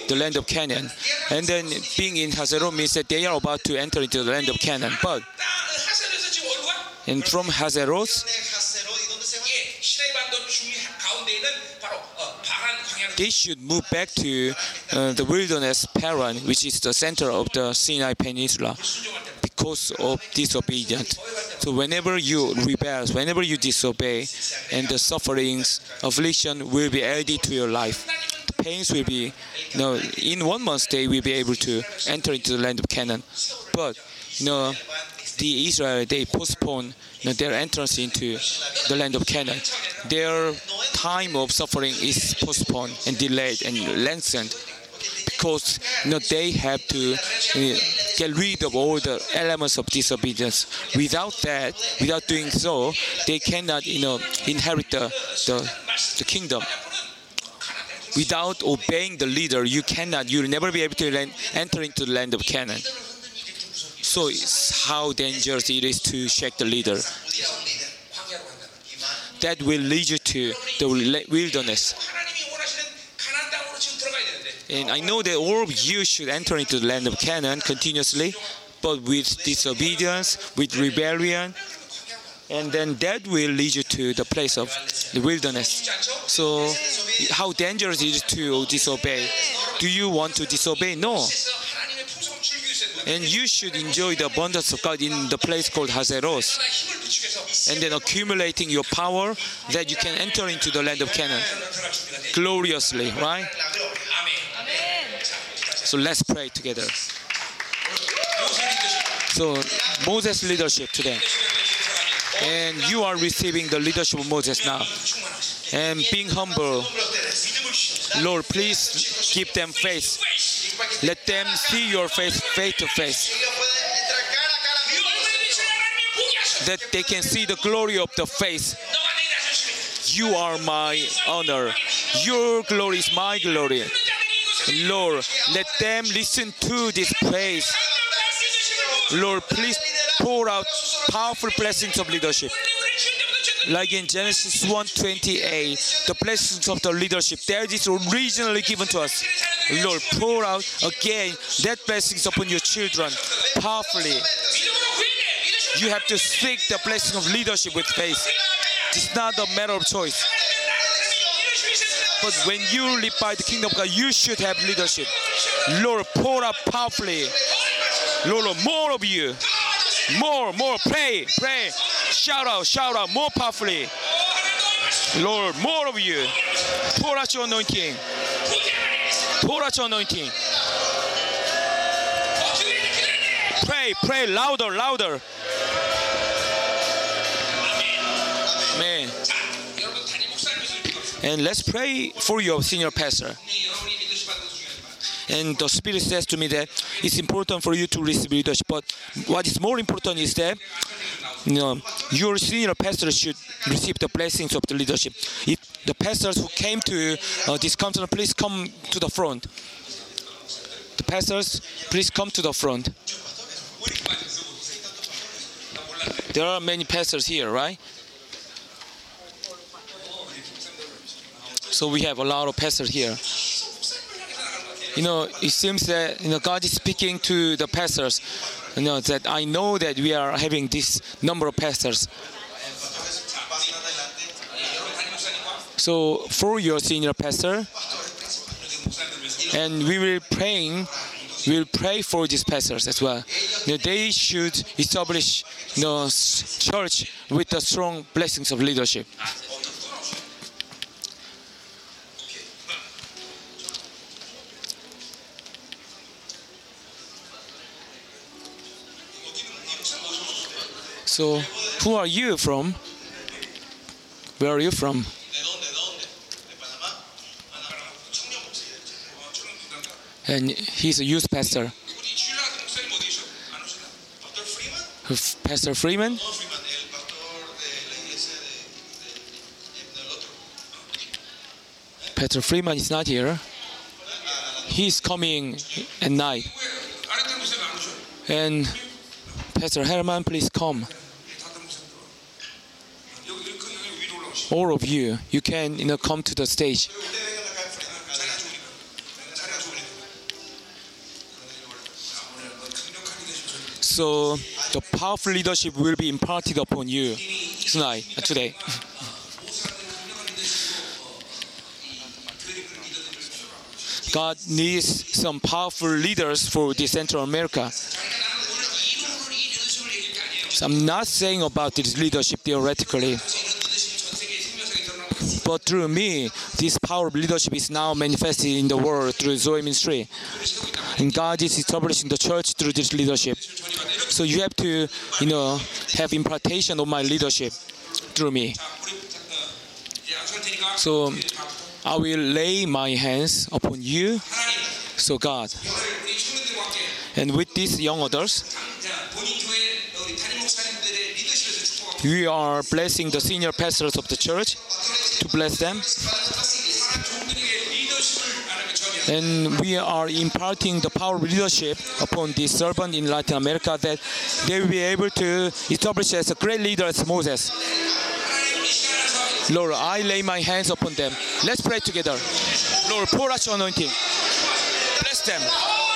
the land of Canaan. And then being in Hazero means that they are about to enter into the land of Canaan. But and from Hazeroth, they should move back to uh, the wilderness Paran, which is the center of the Sinai Peninsula cause of disobedience. So whenever you rebel, whenever you disobey, and the sufferings, affliction will be added to your life. The pains will be, you know, in one month they will be able to enter into the land of Canaan. But, you know, the Israel, they postpone you know, their entrance into the land of Canaan. Their time of suffering is postponed and delayed and lengthened because you know, they have to you know, get rid of all the elements of disobedience. Without that, without doing so, they cannot you know, inherit the, the, the kingdom without obeying the leader, you cannot, you'll never be able to land, enter into the land of Canaan. So it's how dangerous it is to shake the leader. That will lead you to the wilderness. And I know that all of you should enter into the land of Canaan continuously, but with disobedience, with rebellion, and then that will lead you to the place of the wilderness. So, how dangerous it is to disobey? Do you want to disobey? No. And you should enjoy the abundance of God in the place called Hazeros, and then accumulating your power that you can enter into the land of Canaan gloriously, right? So let's pray together. So, Moses' leadership today. And you are receiving the leadership of Moses now. And being humble, Lord, please give them faith. Let them see your face face to face. That they can see the glory of the face. You are my honor. Your glory is my glory. Lord, let them listen to this praise. Lord, please pour out powerful blessings of leadership. Like in Genesis 1:28, the blessings of the leadership that is originally given to us. Lord, pour out again that blessings upon your children powerfully. You have to seek the blessing of leadership with faith. It's not a matter of choice. But when you live by the kingdom of God, you should have leadership. Lord, pour out powerfully. Lord, more of you. More, more. Pray, pray. Shout out, shout out more powerfully. Lord, more of you. Pour out your anointing. Pour out your anointing. Pray, pray louder, louder. And let's pray for your senior pastor. And the Spirit says to me that it's important for you to receive leadership, but what is more important is that you know, your senior pastor should receive the blessings of the leadership. If the pastors who came to uh, this conference, please come to the front. The pastors, please come to the front. There are many pastors here, right? So we have a lot of pastors here. You know, it seems that you know God is speaking to the pastors. You know that I know that we are having this number of pastors. So for your senior pastor, and we will praying, will pray for these pastors as well. You know, they should establish you know, church with the strong blessings of leadership. So, who are you from? Where are you from? And he's a youth pastor. Pastor Freeman? Pastor Freeman is not here. He's coming at night. And Pastor Herman, please come. all of you, you can you know come to the stage. So the powerful leadership will be imparted upon you tonight, uh, today. God needs some powerful leaders for the Central America. So I'm not saying about this leadership theoretically. But through me, this power of leadership is now manifested in the world through Zoe ministry. And God is establishing the church through this leadership. So you have to, you know, have impartation of my leadership through me. So I will lay my hands upon you. So God. And with these young adults, we are blessing the senior pastors of the church to bless them. And we are imparting the power of leadership upon these servant in Latin America that they will be able to establish as a great leader as Moses. Lord, I lay my hands upon them. Let's pray together. Lord, pour out your anointing. Bless them.